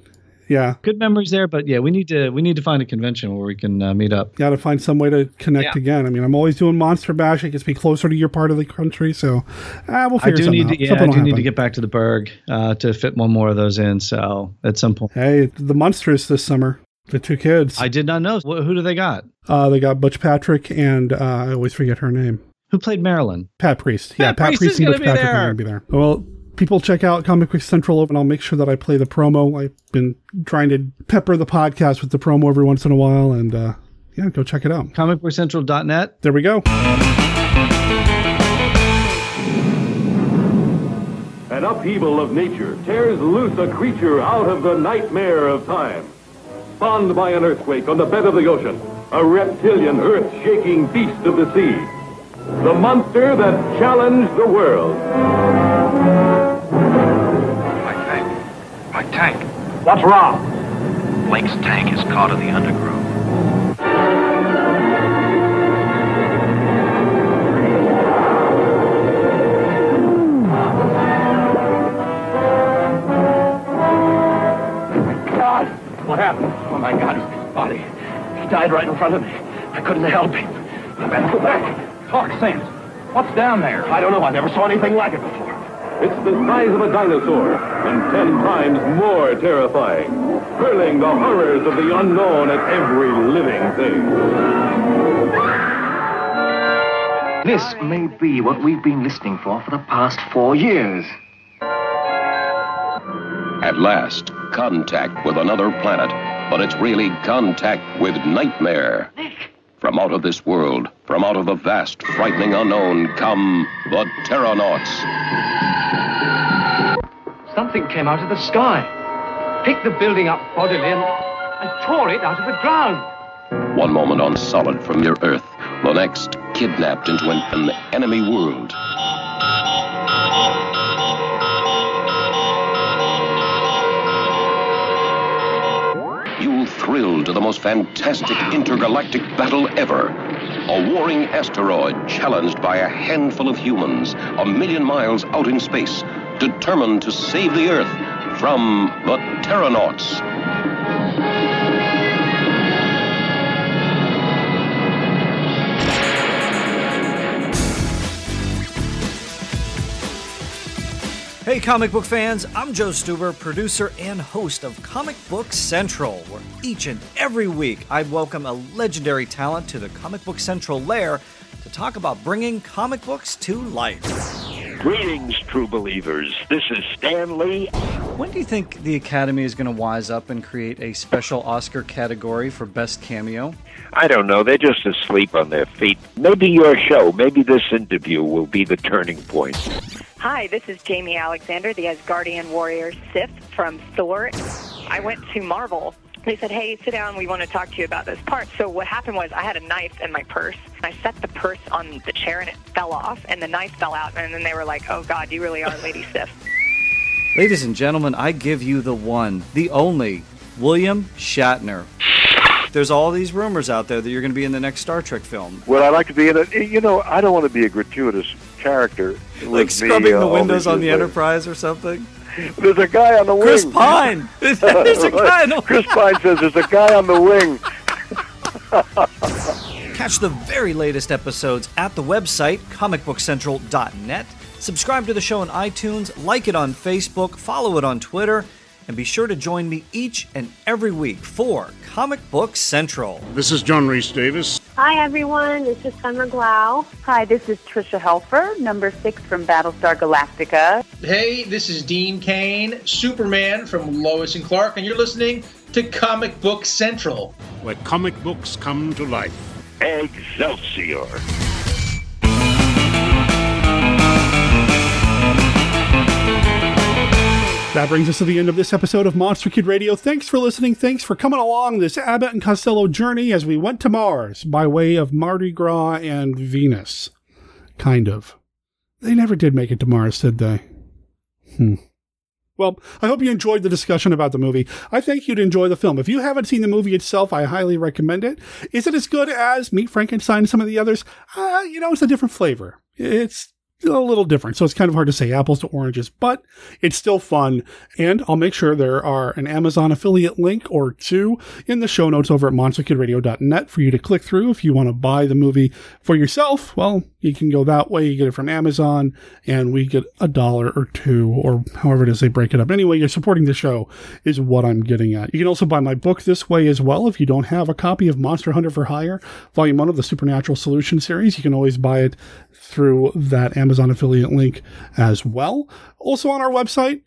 Yeah. Good memories there, but yeah, we need to we need to find a convention where we can uh, meet up. Got to find some way to connect Yeah. again. I mean, I'm always doing Monster Bash. It gets me closer to your part of the country. So ah, we'll I figure do something need out. to, yeah, Something I will do need to get back to the Berg uh, to fit one more of those in. So at some point, Hey, the Munsters this summer. The two kids. I did not know. Wh- Who do they got? Uh, they got Butch Patrick and uh, I always forget her name. Who played Marilyn? Pat Priest. Yeah, Pat Pat Priest Priest, is and Butch be Patrick are there. going to be there. Well, people check out Comic Book Central, and I'll make sure that I play the promo. I've been trying to pepper the podcast with the promo every once in a while, and uh, yeah, go check it out. ComicBookCentral.net. There we go. An upheaval of nature tears loose a creature out of the nightmare of time. Spawned by an earthquake on the bed of the ocean, a reptilian, earth-shaking beast of the sea. The monster that challenged the world tank. What's wrong? Blake's tank is caught in the undergrowth. God! What happened? Oh, my God, his body. He died right in front of me. I couldn't help him. I better go back. Talk sense. What's down there? I don't know. I never saw anything like it before. It's the size of a dinosaur and ten times more terrifying, hurling the horrors of the unknown at every living thing. This may be what we've been listening for for the past four years. At last, contact with another planet, but it's really contact with nightmare. From out of this world, from out of the vast, frightening unknown, come the Terrornauts. Something came out of the sky, picked the building up bodily, and, and tore it out of the ground. One moment on solid from your Earth, the next kidnapped into an, an enemy world. You'll thrill to the most fantastic intergalactic battle ever. A warring asteroid challenged by a handful of humans a million miles out in space, determined to save the Earth from the Terrornauts. Hey, comic book fans, I'm Joe Stuber, producer and host of Comic Book Central, where each and every week I welcome a legendary talent to the Comic Book Central lair to talk about bringing comic books to life. Greetings, true believers. This is Stan Lee. When do you think the Academy is going to wise up and create a special Oscar category for Best Cameo? I don't know. They're just asleep on their feet. Maybe your show, maybe this interview will be the turning point. Hi, this is Jaimie Alexander, the Asgardian warrior Sif from Thor. I went to Marvel. They said, hey, sit down. We want to talk to you about this part. So what happened was I had a knife in my purse. I set the purse on the chair and it fell off and the knife fell out. And then they were like, oh, God, you really are Lady Sif. Ladies and gentlemen, I give you the one, the only, William Shatner. There's all these rumors out there that you're going to be in the next Star Trek film. Well, I'd like to be in it. You know, I don't want to be a gratuitous character. Like scrubbing uh, the windows on the. Enterprise or something. There's a guy on the wing. Chris Pine. There's a guy on the Chris Pine says there's a guy on the wing. Catch the very latest episodes at the website, comicbookcentral.net. Subscribe to the show on iTunes, like it on Facebook, follow it on Twitter, and be sure to join me each and every week for Comic Book Central. This is John Rhys-Davies. Hi, everyone. This is Summer Glau. Hi, this is Tricia Helfer, number six from Battlestar Galactica. Hey, this is Dean Cain, Superman from Lois and Clark, and you're listening to Comic Book Central. Where comic books come to life. Excelsior. That brings us to the end of this episode of Monster Kid Radio. Thanks for listening. Thanks for coming along this Abbott and Costello journey as we went to Mars by way of Mardi Gras and Venus. Kind of. They never did make it to Mars, did they? Hmm. Well, I hope you enjoyed the discussion about the movie. I think you'd enjoy the film. If you haven't seen the movie itself, I highly recommend it. Is it as good as Meet Frankenstein and some of the others? Uh, you know, it's a different flavor. It's a little different. So it's kind of hard to say apples to oranges, but it's still fun. And I'll make sure there are an Amazon affiliate link or two in the show notes over at monsterkidradio.net for you to click through if you want to buy the movie for yourself. Well, you can go that way. You get it from Amazon and we get a dollar or two or however it is they break it up. Anyway, you're supporting the show is what I'm getting at. You can also buy my book this way as well. If you don't have a copy of Monster Hunter for Hire, volume one of the Supernatural Solution series, you can always buy it through that Amazon affiliate link as well. Also on our website,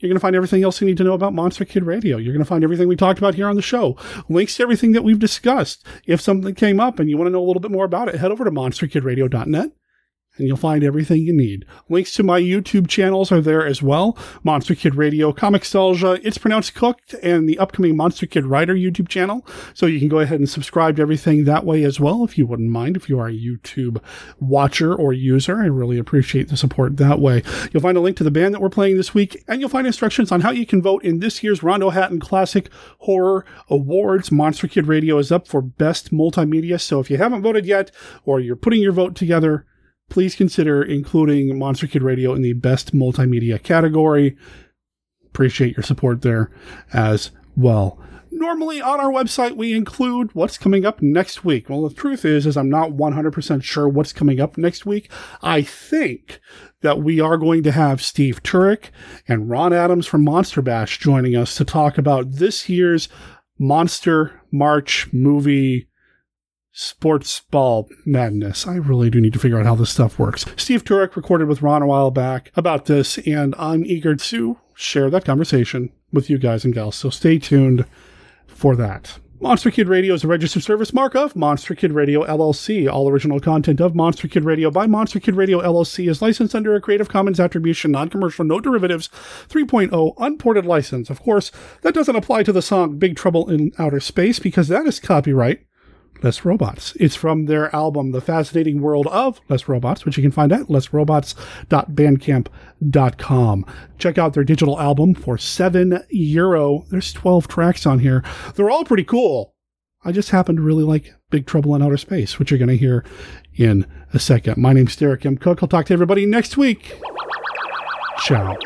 you're going to find everything else you need to know about Monster Kid Radio. You're going to find everything we talked about here on the show, links to everything that we've discussed. If something came up and you want to know a little bit more about it, head over to monsterkidradio.net and you'll find everything you need. Links to my YouTube channels are there as well. Monster Kid Radio, Comixtalgia, It's Pronounced Cooked, and the upcoming Monster Kid Writer YouTube channel. So you can go ahead and subscribe to everything that way as well, if you wouldn't mind, if you are a YouTube watcher or user. I really appreciate the support that way. You'll find a link to the band that we're playing this week, and you'll find instructions on how you can vote in this year's Rondo Hatton Classic Horror Awards. Monster Kid Radio is up for Best Multimedia, so if you haven't voted yet, or you're putting your vote together, please consider including Monster Kid Radio in the Best Multimedia category. Appreciate your support there as well. Normally on our website, we include what's coming up next week. Well, the truth is, is I'm not 100% sure what's coming up next week. I think that we are going to have Steve Turek and Ron Adams from Monster Bash joining us to talk about this year's Monster March movie sports ball madness. I really do need to figure out how this stuff works. Steve Turek recorded with Ron a while back about this, and I'm eager to share that conversation with you guys and gals. So stay tuned for that. Monster Kid Radio is a registered service mark of Monster Kid Radio LLC. All original content of Monster Kid Radio by Monster Kid Radio LLC is licensed under a Creative Commons Attribution, Non-Commercial, No Derivatives 3.0 unported license. Of course, that doesn't apply to the song Big Trouble in Outer Space because that is copyright Less Robots. It's from their album, The Fascinating World of Less Robots, which you can find at lessrobots.bandcamp.com. Check out their digital album for seven euro. There's 12 tracks on here. They're all pretty cool. I just happen to really like Big Trouble in Outer Space, which you're going to hear in a second. My name's Derek M. Koch. I'll talk to everybody next week. Ciao.